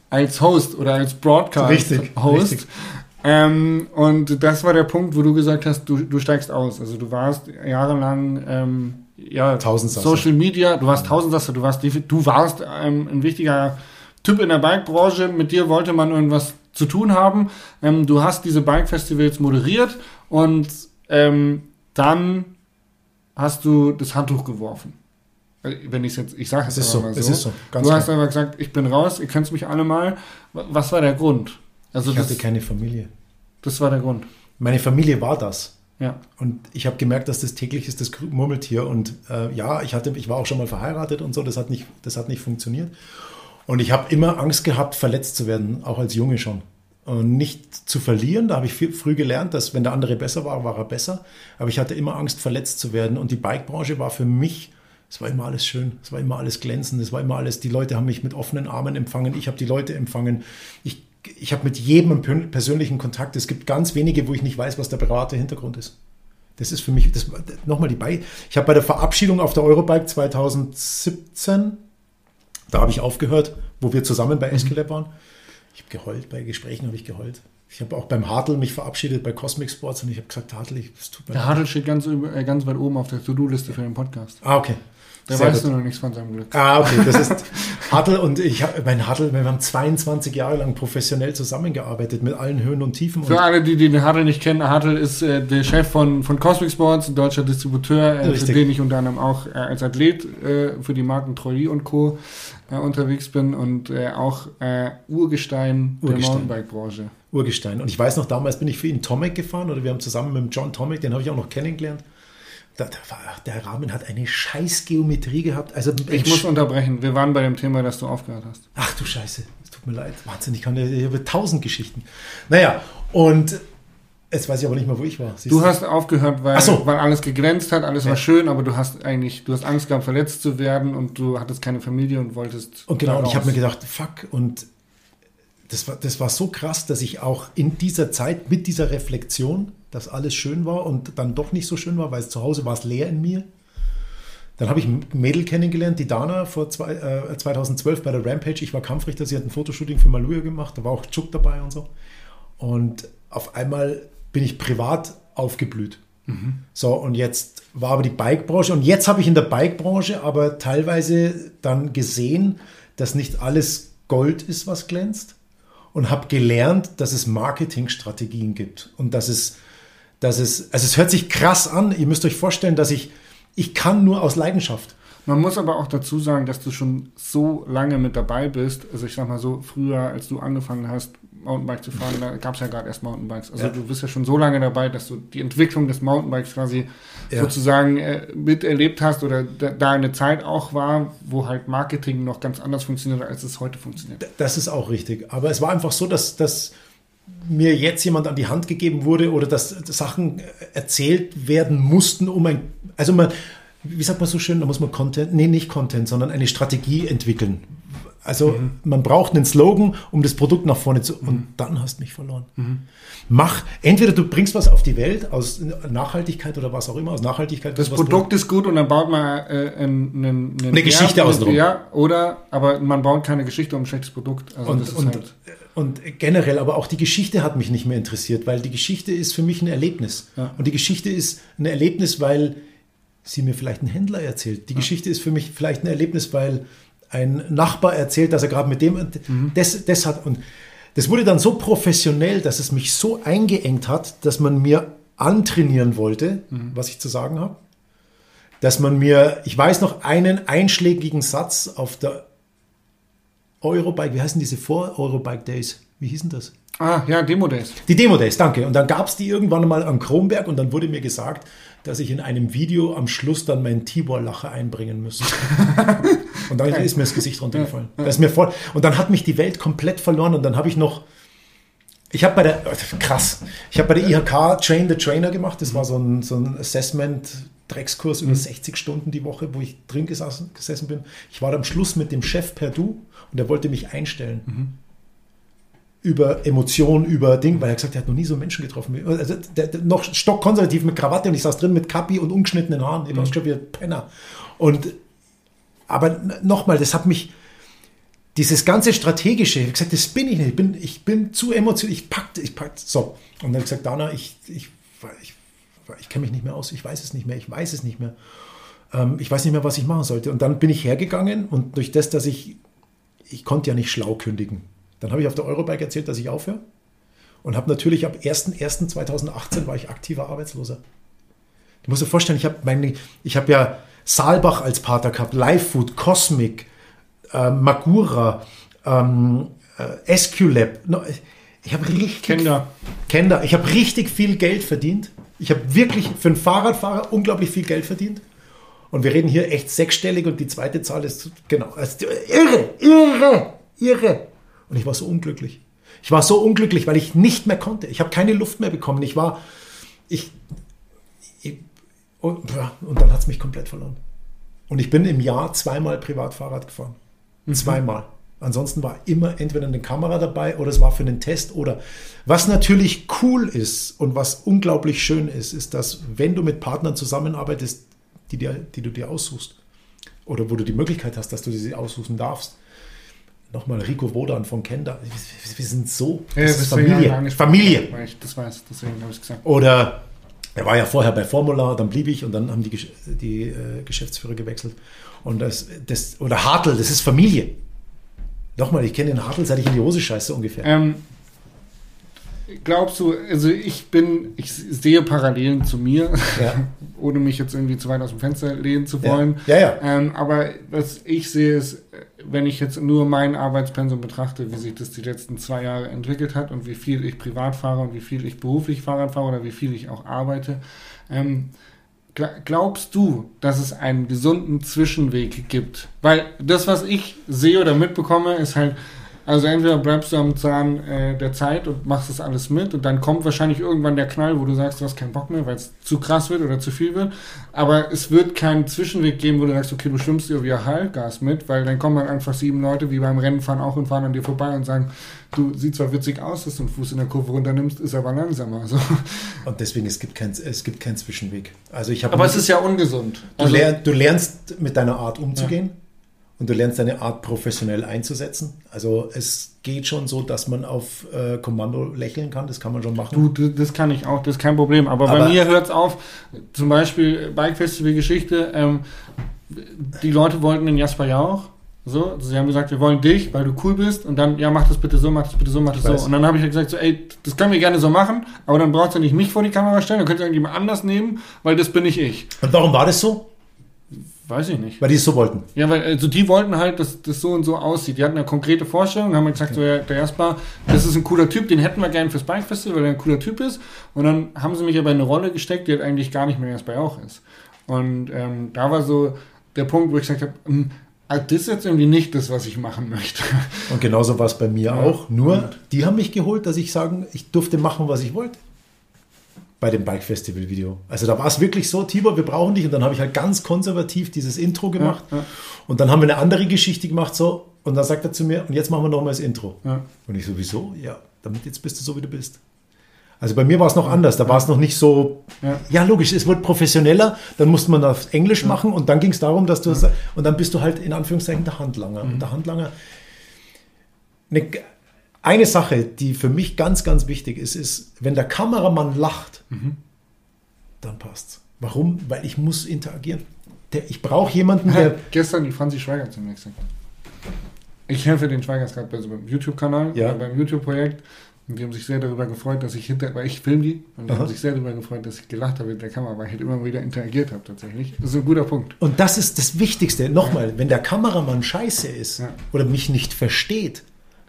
als Host oder als Broadcast-Host. Richtig, Ähm, und das war der Punkt, wo du gesagt hast, du, du steigst aus. Also du warst jahrelang ähm, ja, Social Media, du warst Tausendsasser, du warst, du warst ähm, ein wichtiger Typ in der Bike-Branche, mit dir wollte man irgendwas zu tun haben. Ähm, du hast diese Bike-Festivals moderiert und ähm, dann hast du das Handtuch geworfen. Äh, wenn ich jetzt, ich sage es so, mal so. Es ist so du hast einfach gesagt, ich bin raus, ihr könnt mich alle mal. Was war der Grund? Also ich das, hatte keine Familie. Das war der Grund. Meine Familie war das. Ja. Und ich habe gemerkt, dass das täglich ist, das Murmeltier. Und äh, ja, ich hatte, ich war auch schon mal verheiratet und so, das hat nicht, das hat nicht funktioniert. Und ich habe immer Angst gehabt, verletzt zu werden, auch als Junge schon. Und nicht zu verlieren, da habe ich viel, früh gelernt, dass wenn der andere besser war, war er besser. Aber ich hatte immer Angst, verletzt zu werden. Und die Bike-Branche war für mich, es war immer alles schön, es war immer alles glänzend, es war immer alles, die Leute haben mich mit offenen Armen empfangen, ich habe die Leute empfangen. Ich, ich habe mit jedem persönlichen Kontakt. Es gibt ganz wenige, wo ich nicht weiß, was der private Hintergrund ist. Das ist für mich, das, nochmal die Bike. Ich habe bei der Verabschiedung auf der Eurobike 2017 da habe ich aufgehört, wo wir zusammen bei Escalab waren. Ich habe geheult, bei Gesprächen habe ich geheult. Ich habe auch beim Hartl mich verabschiedet bei Cosmic Sports und ich habe gesagt, Hartl, es tut mir Der Hartl steht ganz, äh, ganz weit oben auf der To-Do-Liste für den Podcast. Ah, okay. Der Sehr weiß gut. nur noch nichts von seinem Glück. Ah, okay. Das ist [LAUGHS] Hartl und ich habe mein Hartl, wir haben 22 Jahre lang professionell zusammengearbeitet mit allen Höhen und Tiefen. Für alle, die den Hartl nicht kennen, Hartl ist äh, der Chef von, von Cosmic Sports, ein deutscher Distributeur, äh, für den ich unter anderem auch äh, als Athlet äh, für die Marken Trolli und Co. Äh, unterwegs bin und äh, auch Urgestein, Urgestein der Mountainbike-Branche. Urgestein. Und ich weiß noch, damals bin ich für ihn Tomek gefahren oder wir haben zusammen mit John Tomek, den habe ich auch noch kennengelernt da, da war, der Rahmen hat eine scheiß Geometrie gehabt. Also, ich muss unterbrechen. Wir waren bei dem Thema, dass du aufgehört hast. Ach du Scheiße. Es tut mir leid. Wahnsinn, ich kann ich habe tausend Geschichten. Naja, und Jetzt weiß ich aber nicht mehr, wo ich war. Siehst du hast aufgehört, weil, so. weil alles gegrenzt hat, alles ja. war schön, aber du hast eigentlich, du hast Angst gehabt, verletzt zu werden und du hattest keine Familie und wolltest. Und genau, und ich habe mir gedacht, fuck, und das war, das war so krass, dass ich auch in dieser Zeit mit dieser Reflexion, dass alles schön war und dann doch nicht so schön war, weil zu Hause war es leer in mir. Dann habe ich ein Mädel kennengelernt, die Dana, vor zwei, äh, 2012 bei der Rampage. Ich war Kampfrichter, sie hat ein Fotoshooting für Maluja gemacht, da war auch Chuck dabei und so. Und auf einmal bin ich privat aufgeblüht. Mhm. So, und jetzt war aber die Bikebranche, und jetzt habe ich in der Bikebranche aber teilweise dann gesehen, dass nicht alles Gold ist, was glänzt, und habe gelernt, dass es Marketingstrategien gibt und dass es, dass es, also es hört sich krass an. Ihr müsst euch vorstellen, dass ich ich kann nur aus Leidenschaft. Man muss aber auch dazu sagen, dass du schon so lange mit dabei bist. Also ich sag mal so, früher, als du angefangen hast, Mountainbike zu fahren, da gab es ja gerade erst Mountainbikes. Also ja. du bist ja schon so lange dabei, dass du die Entwicklung des Mountainbikes quasi ja. sozusagen äh, miterlebt hast oder da, da, eine Zeit auch war, wo halt Marketing noch ganz anders funktioniert, als es heute funktioniert. Das ist auch richtig. Aber es war einfach so, dass, dass mir jetzt jemand an die Hand gegeben wurde oder dass Sachen erzählt werden mussten, um ein, also man, wie sagt man so schön, da muss man Content, nee, nicht Content, sondern eine Strategie entwickeln. Also mhm. man braucht einen Slogan, um das Produkt nach vorne zu, mhm. und dann hast du mich verloren. Mhm. Mach, entweder du bringst was auf die Welt aus Nachhaltigkeit oder was auch immer, aus Nachhaltigkeit. Das Produkt ist gut und dann baut man äh, einen, einen, eine Geschichte aus drum. Ja, oder, aber man baut keine Geschichte um ein schlechtes Produkt. Also und, und, halt und generell, aber auch die Geschichte hat mich nicht mehr interessiert, weil die Geschichte ist für mich ein Erlebnis. Ja. Und die Geschichte ist ein Erlebnis, weil sie mir vielleicht ein Händler erzählt. Die ja. Geschichte ist für mich vielleicht ein Erlebnis, weil ein Nachbar erzählt, dass er gerade mit dem mhm. das, das hat. Und das wurde dann so professionell, dass es mich so eingeengt hat, dass man mir antrainieren wollte, mhm. was ich zu sagen habe. Dass man mir, ich weiß noch einen einschlägigen Satz auf der Eurobike, wie heißen diese Vor-Eurobike Days? Wie hießen das? Ah, ja, Demo Days. Die Demo Days, danke. Und dann gab es die irgendwann mal am Kronberg und dann wurde mir gesagt, dass ich in einem Video am Schluss dann meinen Tibor-Lacher einbringen müsste. [LAUGHS] und dann ist mir das Gesicht runtergefallen. Das ist mir voll. Und dann hat mich die Welt komplett verloren und dann habe ich noch ich habe bei der, krass, ich habe bei der IHK Train the Trainer gemacht. Das war so ein, so ein Assessment-Dreckskurs über 60 mhm. Stunden die Woche, wo ich drin gesessen, gesessen bin. Ich war am Schluss mit dem Chef per Du und er wollte mich einstellen. Mhm. Über Emotionen, über Ding, weil er gesagt hat, er hat noch nie so Menschen getroffen. Also der, der, noch stockkonservativ mit Krawatte und ich saß drin mit Kappi und ungeschnittenen Haaren. Ich war mhm. schon wieder Penner. Und, aber nochmal, das hat mich, dieses ganze strategische, ich habe gesagt, das bin ich nicht, ich bin, ich bin zu emotional, ich packte, ich packte, so. Und dann habe ich gesagt, Dana, ich, ich, ich, ich kenne mich nicht mehr aus, ich weiß es nicht mehr, ich weiß es nicht mehr. Ähm, ich weiß nicht mehr, was ich machen sollte. Und dann bin ich hergegangen und durch das, dass ich, ich konnte ja nicht schlau kündigen. Dann habe ich auf der Eurobike erzählt, dass ich aufhöre. Und habe natürlich ab 1.1.2018 war ich aktiver Arbeitsloser. Du musst dir vorstellen, ich habe ich habe ja Saalbach als Pater gehabt, Live Food, Cosmic, äh, Magura, ähm, äh, Esculap. Ich habe richtig. Kender. Kender. Ich habe richtig viel Geld verdient. Ich habe wirklich für einen Fahrradfahrer unglaublich viel Geld verdient. Und wir reden hier echt sechsstellig und die zweite Zahl ist genau. Also, irre, irre, irre. Und ich war so unglücklich. Ich war so unglücklich, weil ich nicht mehr konnte. Ich habe keine Luft mehr bekommen. Ich war, ich, ich und, und dann hat es mich komplett verloren. Und ich bin im Jahr zweimal Privatfahrrad gefahren. Mhm. Zweimal. Ansonsten war immer entweder eine Kamera dabei oder es war für einen Test oder was natürlich cool ist und was unglaublich schön ist, ist, dass wenn du mit Partnern zusammenarbeitest, die, dir, die du dir aussuchst oder wo du die Möglichkeit hast, dass du sie aussuchen darfst. Nochmal Rico Wodan von Kenda. Wir sind so. Ja, Familie. Familie. das weiß, deswegen habe ich es gesagt. Oder er war ja vorher bei Formula, dann blieb ich und dann haben die, die äh, Geschäftsführer gewechselt. Und das, das, oder Hartl, das ist Familie. Nochmal, ich kenne den Hartl, seit ich in die Hose scheiße ungefähr. Ähm, glaubst du, also ich bin, ich sehe Parallelen zu mir, ja. [LAUGHS] ohne mich jetzt irgendwie zu weit aus dem Fenster lehnen zu wollen. Ja, ja. ja. Ähm, aber was ich sehe ist, wenn ich jetzt nur mein Arbeitspensum betrachte, wie sich das die letzten zwei Jahre entwickelt hat und wie viel ich privat fahre und wie viel ich beruflich Fahrrad fahre oder wie viel ich auch arbeite, ähm, Glaubst du, dass es einen gesunden Zwischenweg gibt? Weil das, was ich sehe oder mitbekomme, ist halt, Also entweder bleibst du am Zahn äh, der Zeit und machst das alles mit und dann kommt wahrscheinlich irgendwann der Knall, wo du sagst, du hast keinen Bock mehr, weil es zu krass wird oder zu viel wird. Aber es wird keinen Zwischenweg geben, wo du sagst, okay, du schwimmst dir via Halbgas mit, weil dann kommen halt einfach sieben Leute, wie beim Rennenfahren auch und fahren an dir vorbei und sagen, du sieht zwar witzig aus, dass du einen Fuß in der Kurve runternimmst, ist aber langsamer. So. [LAUGHS] Und deswegen, es gibt keinen es gibt keinen Zwischenweg. Also ich aber es ist ja ungesund. Du, also, lern, du lernst mit deiner Art umzugehen. Ja und du lernst deine Art professionell einzusetzen. Also es geht schon so, dass man auf äh, Kommando lächeln kann, das kann man schon machen. Du, das kann ich auch, das ist kein Problem. Aber, Aber bei mir hört es auf, zum Beispiel Bike Festival Geschichte, ähm, die Leute wollten den Jasper Jauch. So, sie haben gesagt, wir wollen dich, weil du cool bist und dann, ja, mach das bitte so, mach das bitte so, mach das so. Und dann habe ich gesagt, so, ey, das können wir gerne so machen, aber dann braucht ihr nicht mich vor die Kamera stellen, dann könnt ihr irgendjemand anders nehmen, weil das bin nicht ich. Und warum war das so? Weiß ich nicht. Weil die es so wollten. Ja, weil also die wollten halt, dass das so und so aussieht. Die hatten eine konkrete Vorstellung, haben gesagt, okay. so, ja, der Jasper, das ist ein cooler Typ, den hätten wir gerne fürs Bike Festival, weil er ein cooler Typ ist. Und dann haben sie mich aber in eine Rolle gesteckt, die halt eigentlich gar nicht mehr Jasper auch ist. Und ähm, da war so der Punkt, wo ich gesagt habe, hm, ah, das ist jetzt irgendwie nicht das, was ich machen möchte. Und genauso war es bei mir ja. auch. Nur, die haben mich geholt, dass ich sagen, ich durfte machen, was ich wollte bei dem Bike Festival Video. Also da war es wirklich so, Tibor, wir brauchen dich. Und dann habe ich halt ganz konservativ dieses Intro gemacht. Ja, ja. Und dann haben wir eine andere Geschichte gemacht, so. Und dann sagt er zu mir, und jetzt machen wir nochmal das Intro. Ja. Und ich sowieso, ja, damit jetzt bist du so, wie du bist. Also bei mir war es noch anders. Da war es noch nicht so, ja. ja. logisch, es wird professioneller. Dann musste man auf Englisch machen und dann ging es darum, dass du, und dann bist du halt in Anführungszeichen der Handlanger. Mhm. Und der Handlanger, eine, eine Sache, die für mich ganz, ganz wichtig ist, ist, wenn der Kameramann lacht, mhm. dann passt's. Warum? Weil ich muss interagieren. Der, ich brauche jemanden, der. [LAUGHS] Gestern die Franzi Schweiger zum nächsten. Ich helfe den Schweigers gerade bei so einem YouTube-Kanal, ja. beim YouTube-Projekt. Und die haben sich sehr darüber gefreut, dass ich hinter, weil ich filme die, und die Aha. haben sich sehr darüber gefreut, dass ich gelacht habe mit der Kamera, weil ich halt immer wieder interagiert habe tatsächlich. Das ist ein guter Punkt. Und das ist das Wichtigste. Nochmal, ja. wenn der Kameramann scheiße ist ja. oder mich nicht versteht,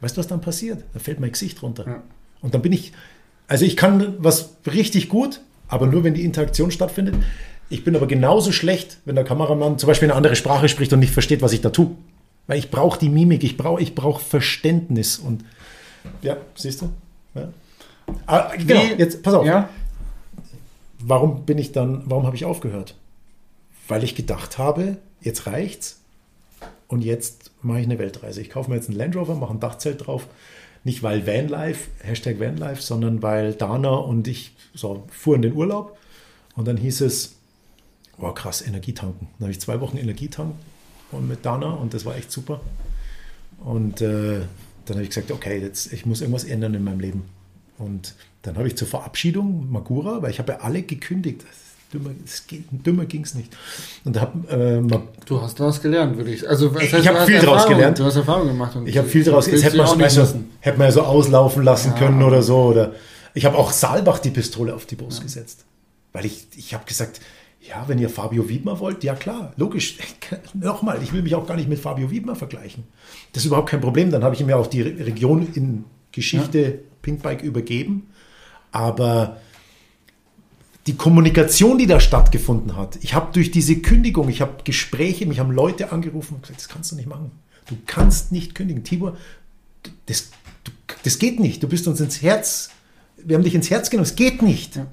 Weißt du, was dann passiert? Da fällt mein Gesicht runter. Ja. Und dann bin ich, also ich kann was richtig gut, aber nur wenn die Interaktion stattfindet. Ich bin aber genauso schlecht, wenn der Kameramann zum Beispiel eine andere Sprache spricht und nicht versteht, was ich da tue. Weil ich brauche die Mimik, ich brauche ich brauch Verständnis. Und ja, siehst du? Ja. Ah, genau, jetzt pass auf. Ja? Warum bin ich dann, warum habe ich aufgehört? Weil ich gedacht habe, jetzt reicht's und jetzt mache ich eine Weltreise. Ich kaufe mir jetzt einen Land Rover, mache ein Dachzelt drauf. Nicht weil Vanlife, Hashtag Vanlife, sondern weil Dana und ich so, fuhren den Urlaub und dann hieß es, wow krass, Energietanken. Dann habe ich zwei Wochen Energietank und mit Dana und das war echt super. Und äh, dann habe ich gesagt, okay, jetzt, ich muss irgendwas ändern in meinem Leben. Und dann habe ich zur Verabschiedung Magura, weil ich habe ja alle gekündigt. Dümmer, dümmer ging es nicht. Und hab, äh, du hast daraus gelernt, würde ich. Also, ich habe viel daraus gelernt. Du hast Erfahrung gemacht. ich habe viel daraus. Jetzt hätte man, hätte man ja so auslaufen lassen ja. können oder so. Oder ich habe auch Saalbach die Pistole auf die Brust ja. gesetzt. Weil ich, ich habe gesagt, ja, wenn ihr Fabio Wiedmer wollt, ja klar, logisch. [LAUGHS] Nochmal, ich will mich auch gar nicht mit Fabio Wiedmer vergleichen. Das ist überhaupt kein Problem. Dann habe ich ihm ja auch die Region in Geschichte ja. Pinkbike übergeben. Aber die Kommunikation, die da stattgefunden hat. Ich habe durch diese Kündigung, ich habe Gespräche, mich haben Leute angerufen und gesagt, das kannst du nicht machen. Du kannst nicht kündigen. Tibor, das, das geht nicht. Du bist uns ins Herz, wir haben dich ins Herz genommen, es geht nicht. Ja.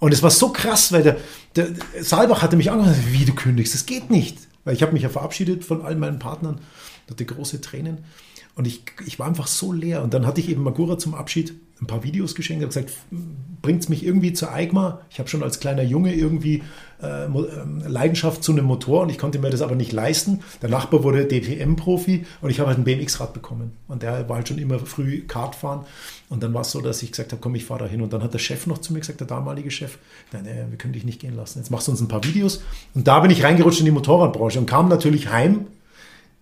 Und es war so krass, weil der, der Saalbach hatte mich angerufen, wie du kündigst, das geht nicht. Weil ich habe mich ja verabschiedet von all meinen Partnern, hatte große Tränen. Und ich, ich war einfach so leer. Und dann hatte ich eben Magura zum Abschied ein paar Videos geschenkt, habe gesagt, bringt es mich irgendwie zur EIGMA. Ich habe schon als kleiner Junge irgendwie äh, ähm, Leidenschaft zu einem Motor und ich konnte mir das aber nicht leisten. Der Nachbar wurde DTM-Profi und ich habe halt ein BMX-Rad bekommen. Und der war halt schon immer früh Kart fahren. Und dann war es so, dass ich gesagt habe, komm, ich fahre da hin. Und dann hat der Chef noch zu mir gesagt, der damalige Chef, nein, nein, wir können dich nicht gehen lassen. Jetzt machst du uns ein paar Videos. Und da bin ich reingerutscht in die Motorradbranche und kam natürlich heim.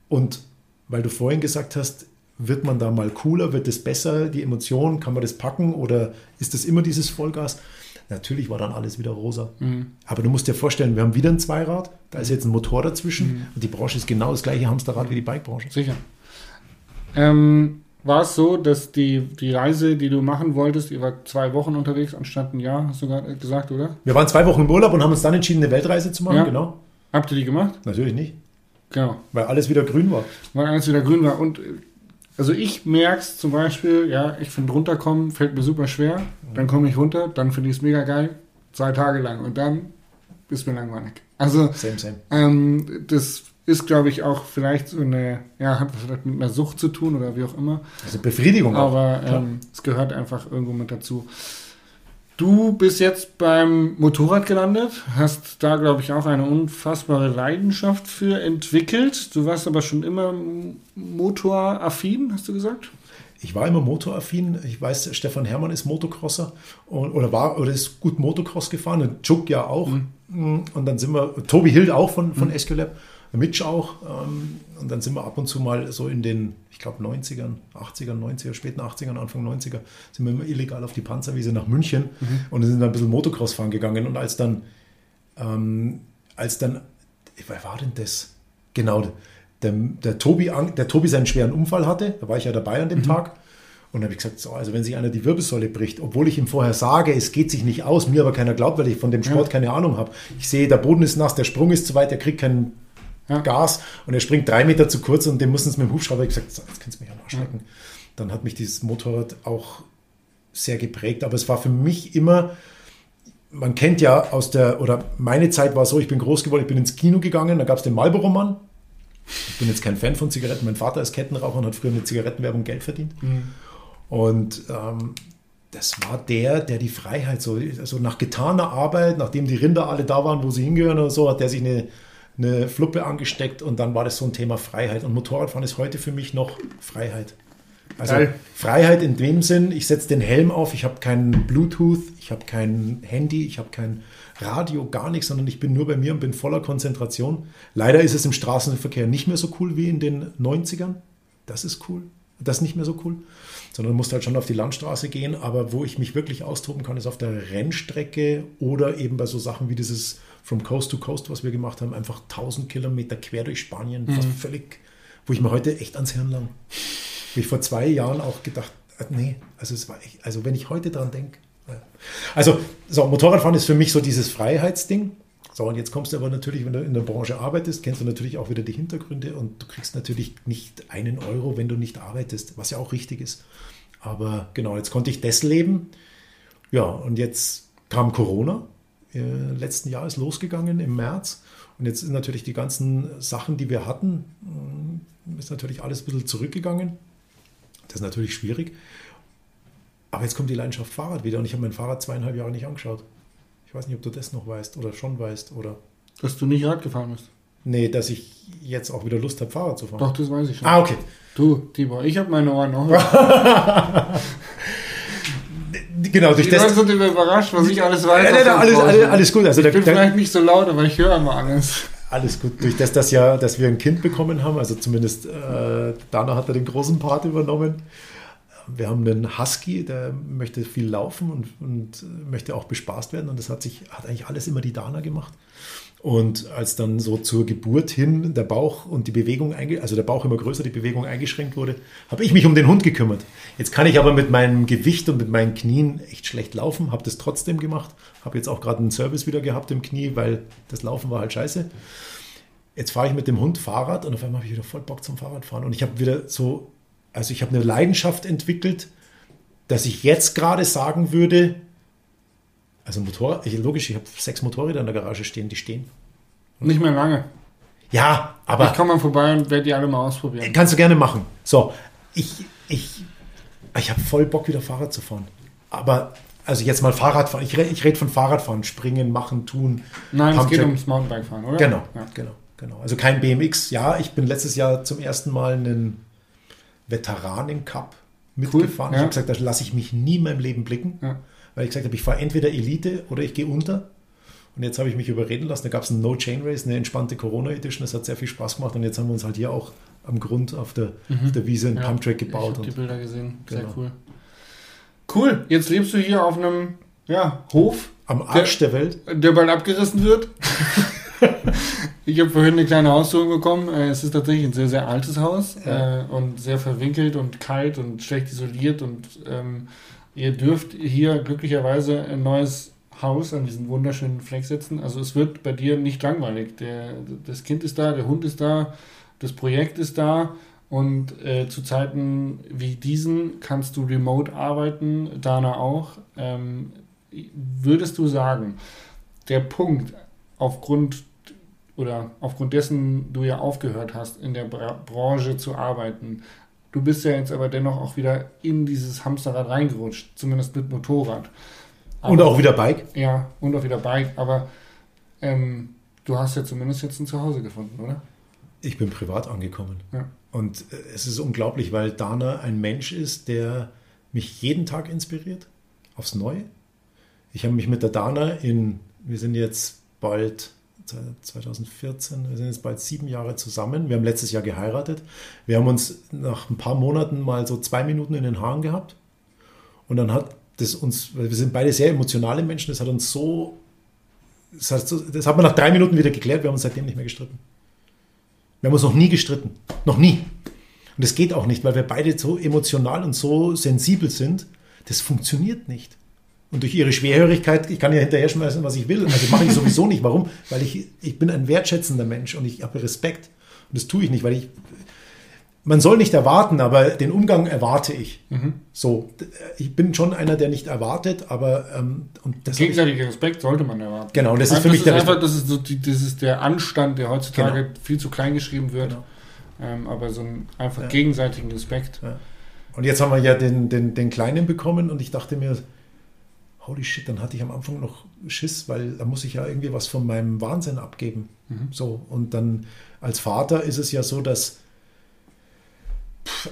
Und weil du vorhin gesagt hast, wird man da mal cooler? Wird es besser? Die Emotionen, kann man das packen oder ist das immer dieses Vollgas? Natürlich war dann alles wieder rosa. Mhm. Aber du musst dir vorstellen, wir haben wieder ein Zweirad, da ist jetzt ein Motor dazwischen mhm. und die Branche ist genau das gleiche Hamsterrad wie die Bikebranche. Sicher. Ähm, war es so, dass die, die Reise, die du machen wolltest, ihr wart zwei Wochen unterwegs anstatt ein Jahr, hast du gerade gesagt, oder? Wir waren zwei Wochen im Urlaub und haben uns dann entschieden, eine Weltreise zu machen, ja. genau. Habt ihr die gemacht? Natürlich nicht. Genau. Weil alles wieder grün war. Weil alles wieder grün war. Und also ich merke es zum Beispiel, ja, ich finde runterkommen fällt mir super schwer. Dann komme ich runter, dann finde ich es mega geil, zwei Tage lang und dann ist mir langweilig. Also Same, same. ähm, das ist, glaube ich, auch vielleicht so eine, ja, hat vielleicht mit einer Sucht zu tun oder wie auch immer. Also Befriedigung. Aber ähm, es gehört einfach irgendwo mit dazu. Du bist jetzt beim Motorrad gelandet, hast da, glaube ich, auch eine unfassbare Leidenschaft für entwickelt. Du warst aber schon immer motoraffin, hast du gesagt? Ich war immer motoraffin. Ich weiß, Stefan Hermann ist Motocrosser und, oder war oder ist gut Motocross gefahren. Und Chuck ja auch. Und dann sind wir, Tobi Hild auch von, von Escolab, Mitch auch. Ähm, und dann sind wir ab und zu mal so in den, ich glaube, 90ern, 80ern, 90er, späten 80ern, Anfang 90er, sind wir immer illegal auf die Panzerwiese nach München und sind dann ein bisschen Motocross fahren gegangen. Und als dann, ähm, als dann, wer war denn das? Genau, der, der, Tobi, der Tobi seinen schweren Unfall hatte, da war ich ja dabei an dem Tag. Und habe ich gesagt, so, also wenn sich einer die Wirbelsäule bricht, obwohl ich ihm vorher sage, es geht sich nicht aus, mir aber keiner glaubt, weil ich von dem Sport keine Ahnung habe. Ich sehe, der Boden ist nass, der Sprung ist zu weit, er kriegt kein Ja. Gas und er springt drei Meter zu kurz und dem mussten es mit dem Hubschrauber Ich gesagt, so, jetzt kannst du mich am Arsch lecken. Dann hat mich dieses Motorrad auch sehr geprägt, aber es war für mich immer, man kennt ja aus der, oder meine Zeit war so, ich bin groß geworden, ich bin ins Kino gegangen, da gab es den Marlboro-Mann. Ich bin jetzt kein Fan von Zigaretten, mein Vater ist Kettenraucher und hat früher mit Zigarettenwerbung Geld verdient. Und ähm, das war der, der die Freiheit, so also nach getaner Arbeit, nachdem die Rinder alle da waren, wo sie hingehören oder so, hat der sich eine, eine Fluppe angesteckt und dann war das so ein Thema Freiheit. Und Motorradfahren ist heute für mich noch Freiheit. Also Geil. Freiheit in dem Sinn, ich setze den Helm auf, ich habe kein Bluetooth, ich habe kein Handy, ich habe kein Radio, gar nichts, sondern ich bin nur bei mir und bin voller Konzentration. Leider ist es im Straßenverkehr nicht mehr so cool wie in den 90ern. Das ist cool. Das ist nicht mehr so cool. Sondern du musst halt schon auf die Landstraße gehen. Aber wo ich mich wirklich austoben kann, ist auf der Rennstrecke oder eben bei so Sachen wie dieses From Coast to Coast, was wir gemacht haben. Einfach 1000 Kilometer quer durch Spanien. Fast völlig, wo ich mir heute echt ans Hirn lang. Wo ich vor zwei Jahren auch gedacht, äh, nee, also es war echt, also wenn ich heute dran denke. Also, so, Motorradfahren ist für mich so dieses Freiheitsding. So, und jetzt kommst du aber natürlich, wenn du in der Branche arbeitest, kennst du natürlich auch wieder die Hintergründe und du kriegst natürlich nicht einen Euro, wenn du nicht arbeitest, was ja auch richtig ist. Aber genau, jetzt konnte ich das leben. Ja, und jetzt kam Corona. Äh, letzten Jahr ist losgegangen im März. Und jetzt sind natürlich die ganzen Sachen, die wir hatten, mh, ist natürlich alles ein bisschen zurückgegangen. Das ist natürlich schwierig. Aber jetzt kommt die Leidenschaft Fahrrad wieder und ich habe mein Fahrrad zweieinhalb Jahre nicht angeschaut. Ich weiß nicht, ob du das noch weißt oder schon weißt oder. Dass du nicht Rad gefahren bist. Nee, dass ich jetzt auch wieder Lust habe, Fahrrad zu fahren. Doch, das weiß ich schon. Ah, okay. Du, Tibor, ich habe meine Ohren noch. [LAUGHS] [LAUGHS] Genau, durch Die das. Leute sind immer überrascht, was ich alles weiß. Ja, ja, der alles, alles, alles gut. Also ich da, bin da, vielleicht nicht so laut, aber ich höre immer alles. alles gut. Durch das, dass, ja, dass wir ein Kind bekommen haben, also zumindest äh, Dana hat da den großen Part übernommen. Wir haben einen Husky, der möchte viel laufen und, und möchte auch bespaßt werden. Und das hat sich, hat eigentlich alles immer die Dana gemacht. Und als dann so zur Geburt hin der Bauch und die Bewegung, also der Bauch immer größer, die Bewegung eingeschränkt wurde, habe ich mich um den Hund gekümmert. Jetzt kann ich aber mit meinem Gewicht und mit meinen Knien echt schlecht laufen, habe das trotzdem gemacht, habe jetzt auch gerade einen Service wieder gehabt im Knie, weil das Laufen war halt scheiße. Jetzt fahre ich mit dem Hund Fahrrad und auf einmal habe ich wieder voll Bock zum Fahrradfahren. Und ich habe wieder so, also ich habe eine Leidenschaft entwickelt, dass ich jetzt gerade sagen würde, also Motorrad, ich, logisch, ich habe sechs Motorräder in der Garage stehen, die stehen. Nicht mehr lange. Ja, Ich aber komme mal vorbei und werde die alle mal ausprobieren. kannst du gerne machen. So, ich, ich, ich habe voll Bock, wieder Fahrrad zu fahren. Aber, also jetzt mal Fahrradfahren. Ich, ich rede von Fahrradfahren, springen, machen, tun. Nein, es geht ums Mountainbikefahren, oder? Genau, Ja. genau, genau. Also kein BMX. Ja, ich bin letztes Jahr zum ersten Mal einen Veteranen-Cup mitgefahren. ja. Ich habe gesagt, da lasse ich mich nie in meinem Leben blicken, Ja. Weil ich gesagt habe, ich fahre entweder Elite oder ich gehe unter. Und jetzt habe ich mich überreden lassen. Da gab es ein No-Chain-Race, eine entspannte Corona-Edition. Das hat sehr viel Spaß gemacht. Und jetzt haben wir uns halt hier auch am Grund auf der, auf der Wiese einen Ja, Pumptrack Ich gebaut. habe die Bilder gesehen. Sehr Genau. cool. Cool. Jetzt lebst du hier auf einem ja, Hof, am Arsch der Welt. der bald abgerissen wird. [LAUGHS] ich habe vorhin eine kleine Ausführung bekommen. Äh, Es ist tatsächlich ein sehr, sehr altes Haus Ja. äh, und sehr verwinkelt und kalt und schlecht isoliert. Und ähm, ihr dürft hier glücklicherweise ein neues Haus an diesen wunderschönen Fleck setzen. Also es wird bei dir nicht langweilig. Der, das Kind ist da, der Hund ist da, das Projekt ist da Und äh, zu Zeiten wie diesen kannst du remote arbeiten, Dana auch. Ähm, würdest du sagen, der Punkt, aufgrund oder aufgrund dessen du ja aufgehört hast, in der Bra Branche zu arbeiten, du bist ja jetzt aber dennoch auch wieder in dieses Hamsterrad reingerutscht, zumindest mit Motorrad. Aber, und auch wieder Bike? Ja, und auch wieder Bike, aber ähm, du hast ja zumindest jetzt ein Zuhause gefunden, oder? Ich bin privat angekommen. Ja. Und äh, es ist unglaublich, weil Dana ein Mensch ist, der mich jeden Tag inspiriert, aufs Neue. Ich habe mich mit der Dana in, wir sind jetzt bald 2014, wir sind jetzt bald sieben Jahre zusammen. Wir haben letztes Jahr geheiratet. Wir haben uns nach ein paar Monaten mal so zwei Minuten in den Haaren gehabt. Und dann hat das uns, weil wir sind beide sehr emotionale Menschen, das hat uns so, das hat, das hat man nach drei Minuten wieder geklärt, wir haben uns seitdem nicht mehr gestritten. Wir haben uns noch nie gestritten. Noch nie. Und das geht auch nicht, weil wir beide so emotional und so sensibel sind. Das funktioniert nicht. Und durch ihre Schwerhörigkeit, ich kann ja hinterher schmeißen, was ich will. Also mache ich sowieso nicht. Warum? Weil ich, ich bin ein wertschätzender Mensch und ich habe Respekt. Und das tue ich nicht, weil ich. Man soll nicht erwarten, aber den Umgang erwarte ich. Mhm. So, ich bin schon einer, der nicht erwartet, aber ähm, und das gegenseitiger Respekt sollte man erwarten. Genau, und das ist für mich ist der einfach, das ist so das ist der Anstand, der heutzutage genau. viel zu klein geschrieben wird. Genau. Ähm, aber so einen einfach ja. gegenseitigen Respekt. Ja. Und jetzt haben wir ja den, den, den Kleinen bekommen und ich dachte mir, holy shit, dann hatte ich am Anfang noch Schiss, weil da muss ich ja irgendwie was von meinem Wahnsinn abgeben. Mhm. So, und dann als Vater ist es ja so, dass,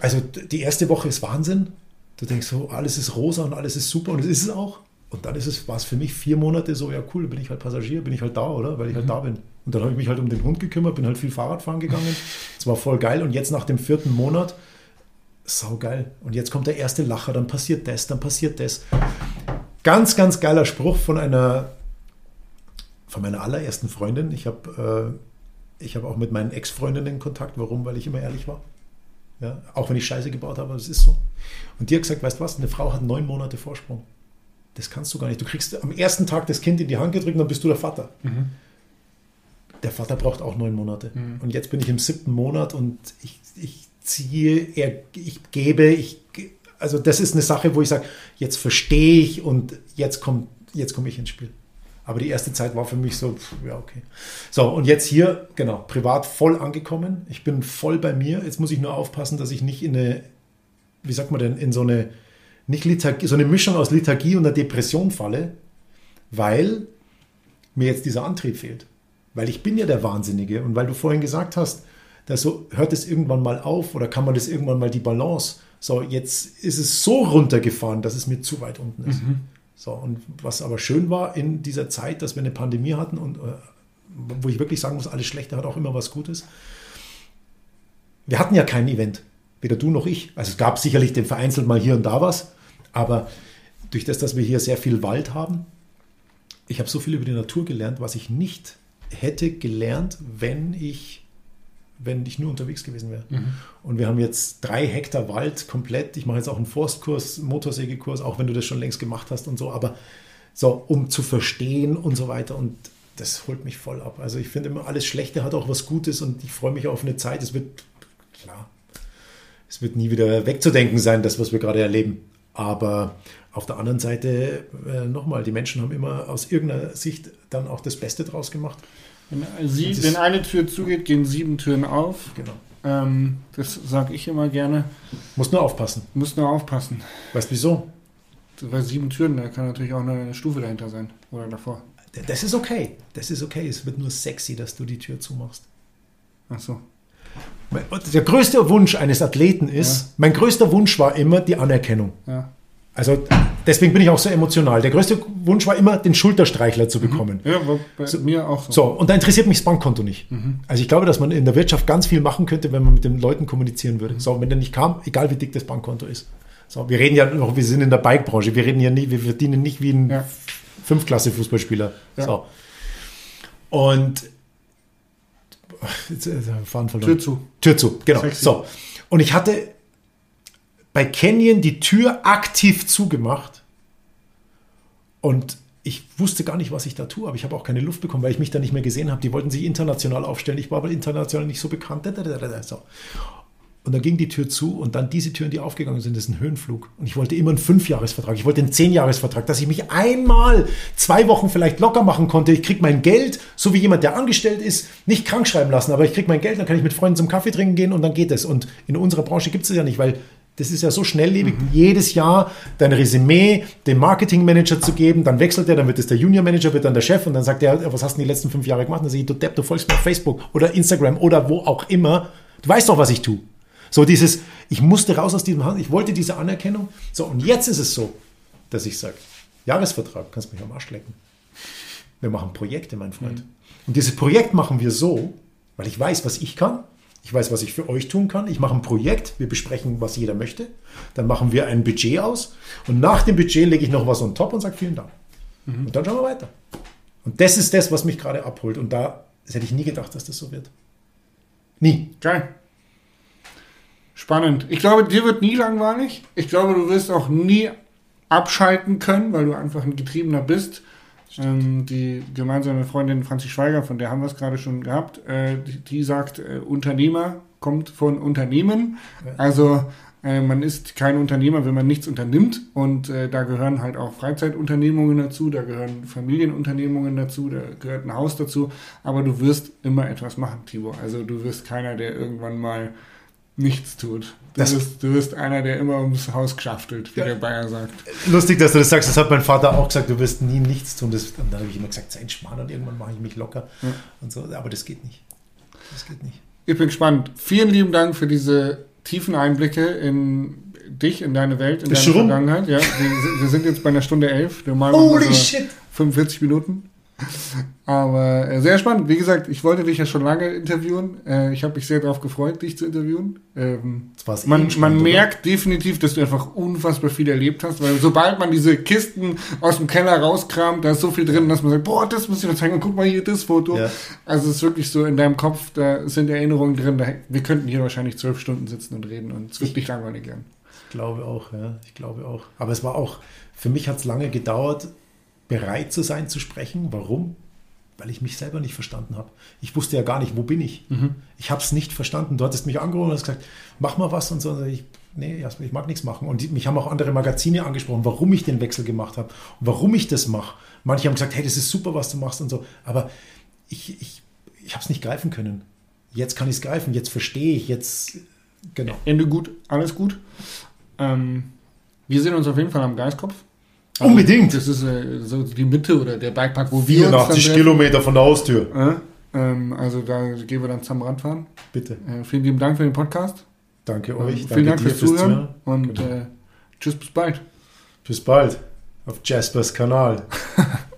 also die erste Woche ist Wahnsinn. Du denkst so, alles ist rosa und alles ist super und es ist es auch. Und dann ist es, war es für mich vier Monate so, ja cool, bin ich halt Passagier, bin ich halt da, oder? Weil ich halt mhm. halt da bin. Und dann habe ich mich halt um den Hund gekümmert, bin halt viel Fahrradfahren gegangen. [LAUGHS] Es war voll geil. Und jetzt nach dem vierten Monat, sau geil. Und jetzt kommt der erste Lacher, dann passiert das, dann passiert das. Ganz, ganz geiler Spruch von einer, von meiner allerersten Freundin. Ich habe äh, hab auch mit meinen Ex-Freundinnen Kontakt. Warum? Weil ich immer ehrlich war. Ja, auch wenn ich Scheiße gebaut habe, das ist so. Und die hat gesagt, weißt du was, eine Frau hat neun Monate Vorsprung. Das kannst du gar nicht. Du kriegst am ersten Tag das Kind in die Hand gedrückt und dann bist du der Vater. Mhm. Der Vater braucht auch neun Monate. Mhm. Und jetzt bin ich im siebten Monat und ich, ich ziehe, er, ich gebe, ich also das ist eine Sache, wo ich sage, jetzt verstehe ich und jetzt komme jetzt komm ich ins Spiel. Aber die erste Zeit war für mich so, ja, okay. So, und jetzt hier, genau, privat voll angekommen. Ich bin voll bei mir. Jetzt muss ich nur aufpassen, dass ich nicht in eine, wie sagt man denn, in so eine, nicht Lethargie, so eine Mischung aus Lethargie und einer Depression falle, weil mir jetzt dieser Antrieb fehlt. Weil ich bin ja der Wahnsinnige. Und weil du vorhin gesagt hast, dass so, hört es irgendwann mal auf oder kann man das irgendwann mal die Balance so, jetzt ist es so runtergefahren, dass es mir zu weit unten ist. Mhm. So, und was aber schön war in dieser Zeit, dass wir eine Pandemie hatten und äh, wo ich wirklich sagen muss, alles Schlechte hat auch immer was Gutes. Wir hatten ja kein Event, weder du noch ich. Also es gab sicherlich den vereinzelt mal hier und da was, aber durch das, dass wir hier sehr viel Wald haben, ich habe so viel über die Natur gelernt, was ich nicht hätte gelernt, wenn ich wenn ich nur unterwegs gewesen wäre. Mhm. Und wir haben jetzt drei Hektar Wald komplett. Ich mache jetzt auch einen Forstkurs, Motorsägekurs, auch wenn du das schon längst gemacht hast und so, aber so, um zu verstehen und so weiter. Und das holt mich voll ab. Also ich finde immer, alles Schlechte hat auch was Gutes und ich freue mich auf eine Zeit. Es wird, klar, es wird nie wieder wegzudenken sein, das, was wir gerade erleben. Aber auf der anderen Seite, äh, nochmal, die Menschen haben immer aus irgendeiner Sicht dann auch das Beste draus gemacht. Wenn, sie, wenn eine Tür zugeht, gehen sieben Türen auf. Genau. Ähm, das sage ich immer gerne. Muss nur aufpassen. Muss nur aufpassen. Weißt du wieso? Weil sieben Türen, da kann natürlich auch eine Stufe dahinter sein. Oder davor. Das ist okay. Das ist okay. Es wird nur sexy, dass du die Tür zumachst. Ach so. Der größte Wunsch eines Athleten ist, ja. mein größter Wunsch war immer die Anerkennung. Ja. Also deswegen bin ich auch so emotional. Der größte Wunsch war immer, den Schulterstreichler zu mhm. bekommen. Ja, bei so, mir auch so. So, und da interessiert mich das Bankkonto nicht. Mhm. Also ich glaube, dass man in der Wirtschaft ganz viel machen könnte, wenn man mit den Leuten kommunizieren würde. Mhm. So, wenn der nicht kam, egal wie dick das Bankkonto ist. So, wir reden ja noch, wir sind in der Bikebranche, wir reden ja nie, wir verdienen nicht wie ein ja. Fünfklasse-Fußballspieler. Ja. So. Und jetzt, jetzt, fahren verloren. Tür zu. Tür zu, genau. So. Und ich hatte bei Canyon die Tür aktiv zugemacht und ich wusste gar nicht, was ich da tue, aber ich habe auch keine Luft bekommen, weil ich mich da nicht mehr gesehen habe. Die wollten sich international aufstellen. Ich war aber international nicht so bekannt. So. Und dann ging die Tür zu und dann diese Türen, die aufgegangen sind, das ist ein Höhenflug. Und ich wollte immer einen Fünfjahresvertrag, ich wollte einen Zehnjahresvertrag, dass ich mich einmal zwei Wochen vielleicht locker machen konnte. Ich kriege mein Geld, so wie jemand, der angestellt ist, nicht krank schreiben lassen, aber ich kriege mein Geld, dann kann ich mit Freunden zum Kaffee trinken gehen und dann geht es. Und in unserer Branche gibt es das ja nicht, weil das ist ja so schnelllebig, mhm. jedes Jahr dein Resümee dem Marketingmanager zu geben, dann wechselt er, dann wird es der Junior Manager, wird dann der Chef und dann sagt er, was hast du die letzten fünf Jahre gemacht? Und dann sage ich, du Depp, du folgst mir auf Facebook oder Instagram oder wo auch immer. Du weißt doch, was ich tue. So dieses, ich musste raus aus diesem Hand, ich wollte diese Anerkennung. So, und jetzt ist es so, dass ich sage, Jahresvertrag, kannst mich am Arsch lecken. Wir machen Projekte, mein Freund. Mhm. Und dieses Projekt machen wir so, weil ich weiß, was ich kann. Ich weiß, was ich für euch tun kann. Ich mache ein Projekt, wir besprechen, was jeder möchte. Dann machen wir ein Budget aus. Und nach dem Budget lege ich noch was on top und sage vielen Dank. Mhm. Und dann schauen wir weiter. Und das ist das, was mich gerade abholt. Und da hätte ich nie gedacht, dass das so wird. Nie. Geil. Spannend. Ich glaube, dir wird nie langweilig. Ich glaube, du wirst auch nie abschalten können, weil du einfach ein Getriebener bist. Ähm, die gemeinsame Freundin Franzi Schweiger, von der haben wir es gerade schon gehabt, äh, die, die, sagt, äh, Unternehmer kommt von Unternehmen. Also äh, man ist kein Unternehmer, wenn man nichts unternimmt. Und äh, da gehören halt auch Freizeitunternehmungen dazu, da gehören Familienunternehmungen dazu, da gehört ein Haus dazu. Aber du wirst immer etwas machen, Tibor. Also du wirst keiner, der irgendwann mal nichts tut. Du, das bist, du bist einer, der immer ums Haus geschaftelt, wie ja. der Bayer sagt. Lustig, dass du das sagst. Das hat mein Vater auch gesagt. Du wirst nie nichts tun. Das, und dann habe ich immer gesagt, sei Schmarrn und irgendwann mache ich mich locker. Ja. Und so. Aber das geht nicht. Das geht nicht. Ich bin gespannt. Vielen lieben Dank für diese tiefen Einblicke in dich, in deine Welt, in das deine Vergangenheit. Ja, wir, wir, sind jetzt bei einer Stunde elf. Holy shit! 45 Minuten. Aber äh, sehr spannend. Wie gesagt, ich wollte dich ja schon lange interviewen. Äh, ich habe mich sehr darauf gefreut, dich zu interviewen. Ähm, man, spannend, man merkt oder? definitiv, dass du einfach unfassbar viel erlebt hast, weil sobald man diese Kisten aus dem Keller rauskramt, da ist so viel drin, dass man sagt, boah, das muss ich noch zeigen, guck mal hier das Foto. Ja. Also es ist wirklich so in deinem Kopf, da sind Erinnerungen drin. Da, wir könnten hier wahrscheinlich zwölf Stunden sitzen und reden und es wird nicht langweilig werden. Ich glaube auch, ja. Ich glaube auch. Aber es war auch, für mich hat es lange gedauert, bereit zu sein zu sprechen. Warum? Weil ich mich selber nicht verstanden habe. Ich wusste ja gar nicht, wo bin ich. Mhm. Ich habe es nicht verstanden. Du hattest mich angerufen und hast gesagt, mach mal was und so. Und ich, nee, ich mag nichts machen. Und mich haben auch andere Magazine angesprochen, warum ich den Wechsel gemacht habe und warum ich das mache. Manche haben gesagt, hey, das ist super, was du machst und so. Aber ich, ich, ich habe es nicht greifen können. Jetzt kann ich es greifen, jetzt verstehe ich, jetzt, genau. Ende gut, alles gut. Ähm, wir sehen uns auf jeden Fall am Geistkopf. Also, Unbedingt. Das ist äh, so die Mitte oder der Bikepark, wo 84 wir Kilometer von der Haustür. Äh, ähm, also da gehen wir dann zusammen Radfahren. Bitte. Äh, vielen lieben Dank für den Podcast. Danke ähm, euch. vielen Dank fürs Zuhören. Und genau. Äh, tschüss, bis bald. Bis bald. Auf Jaspers Kanal. [LAUGHS]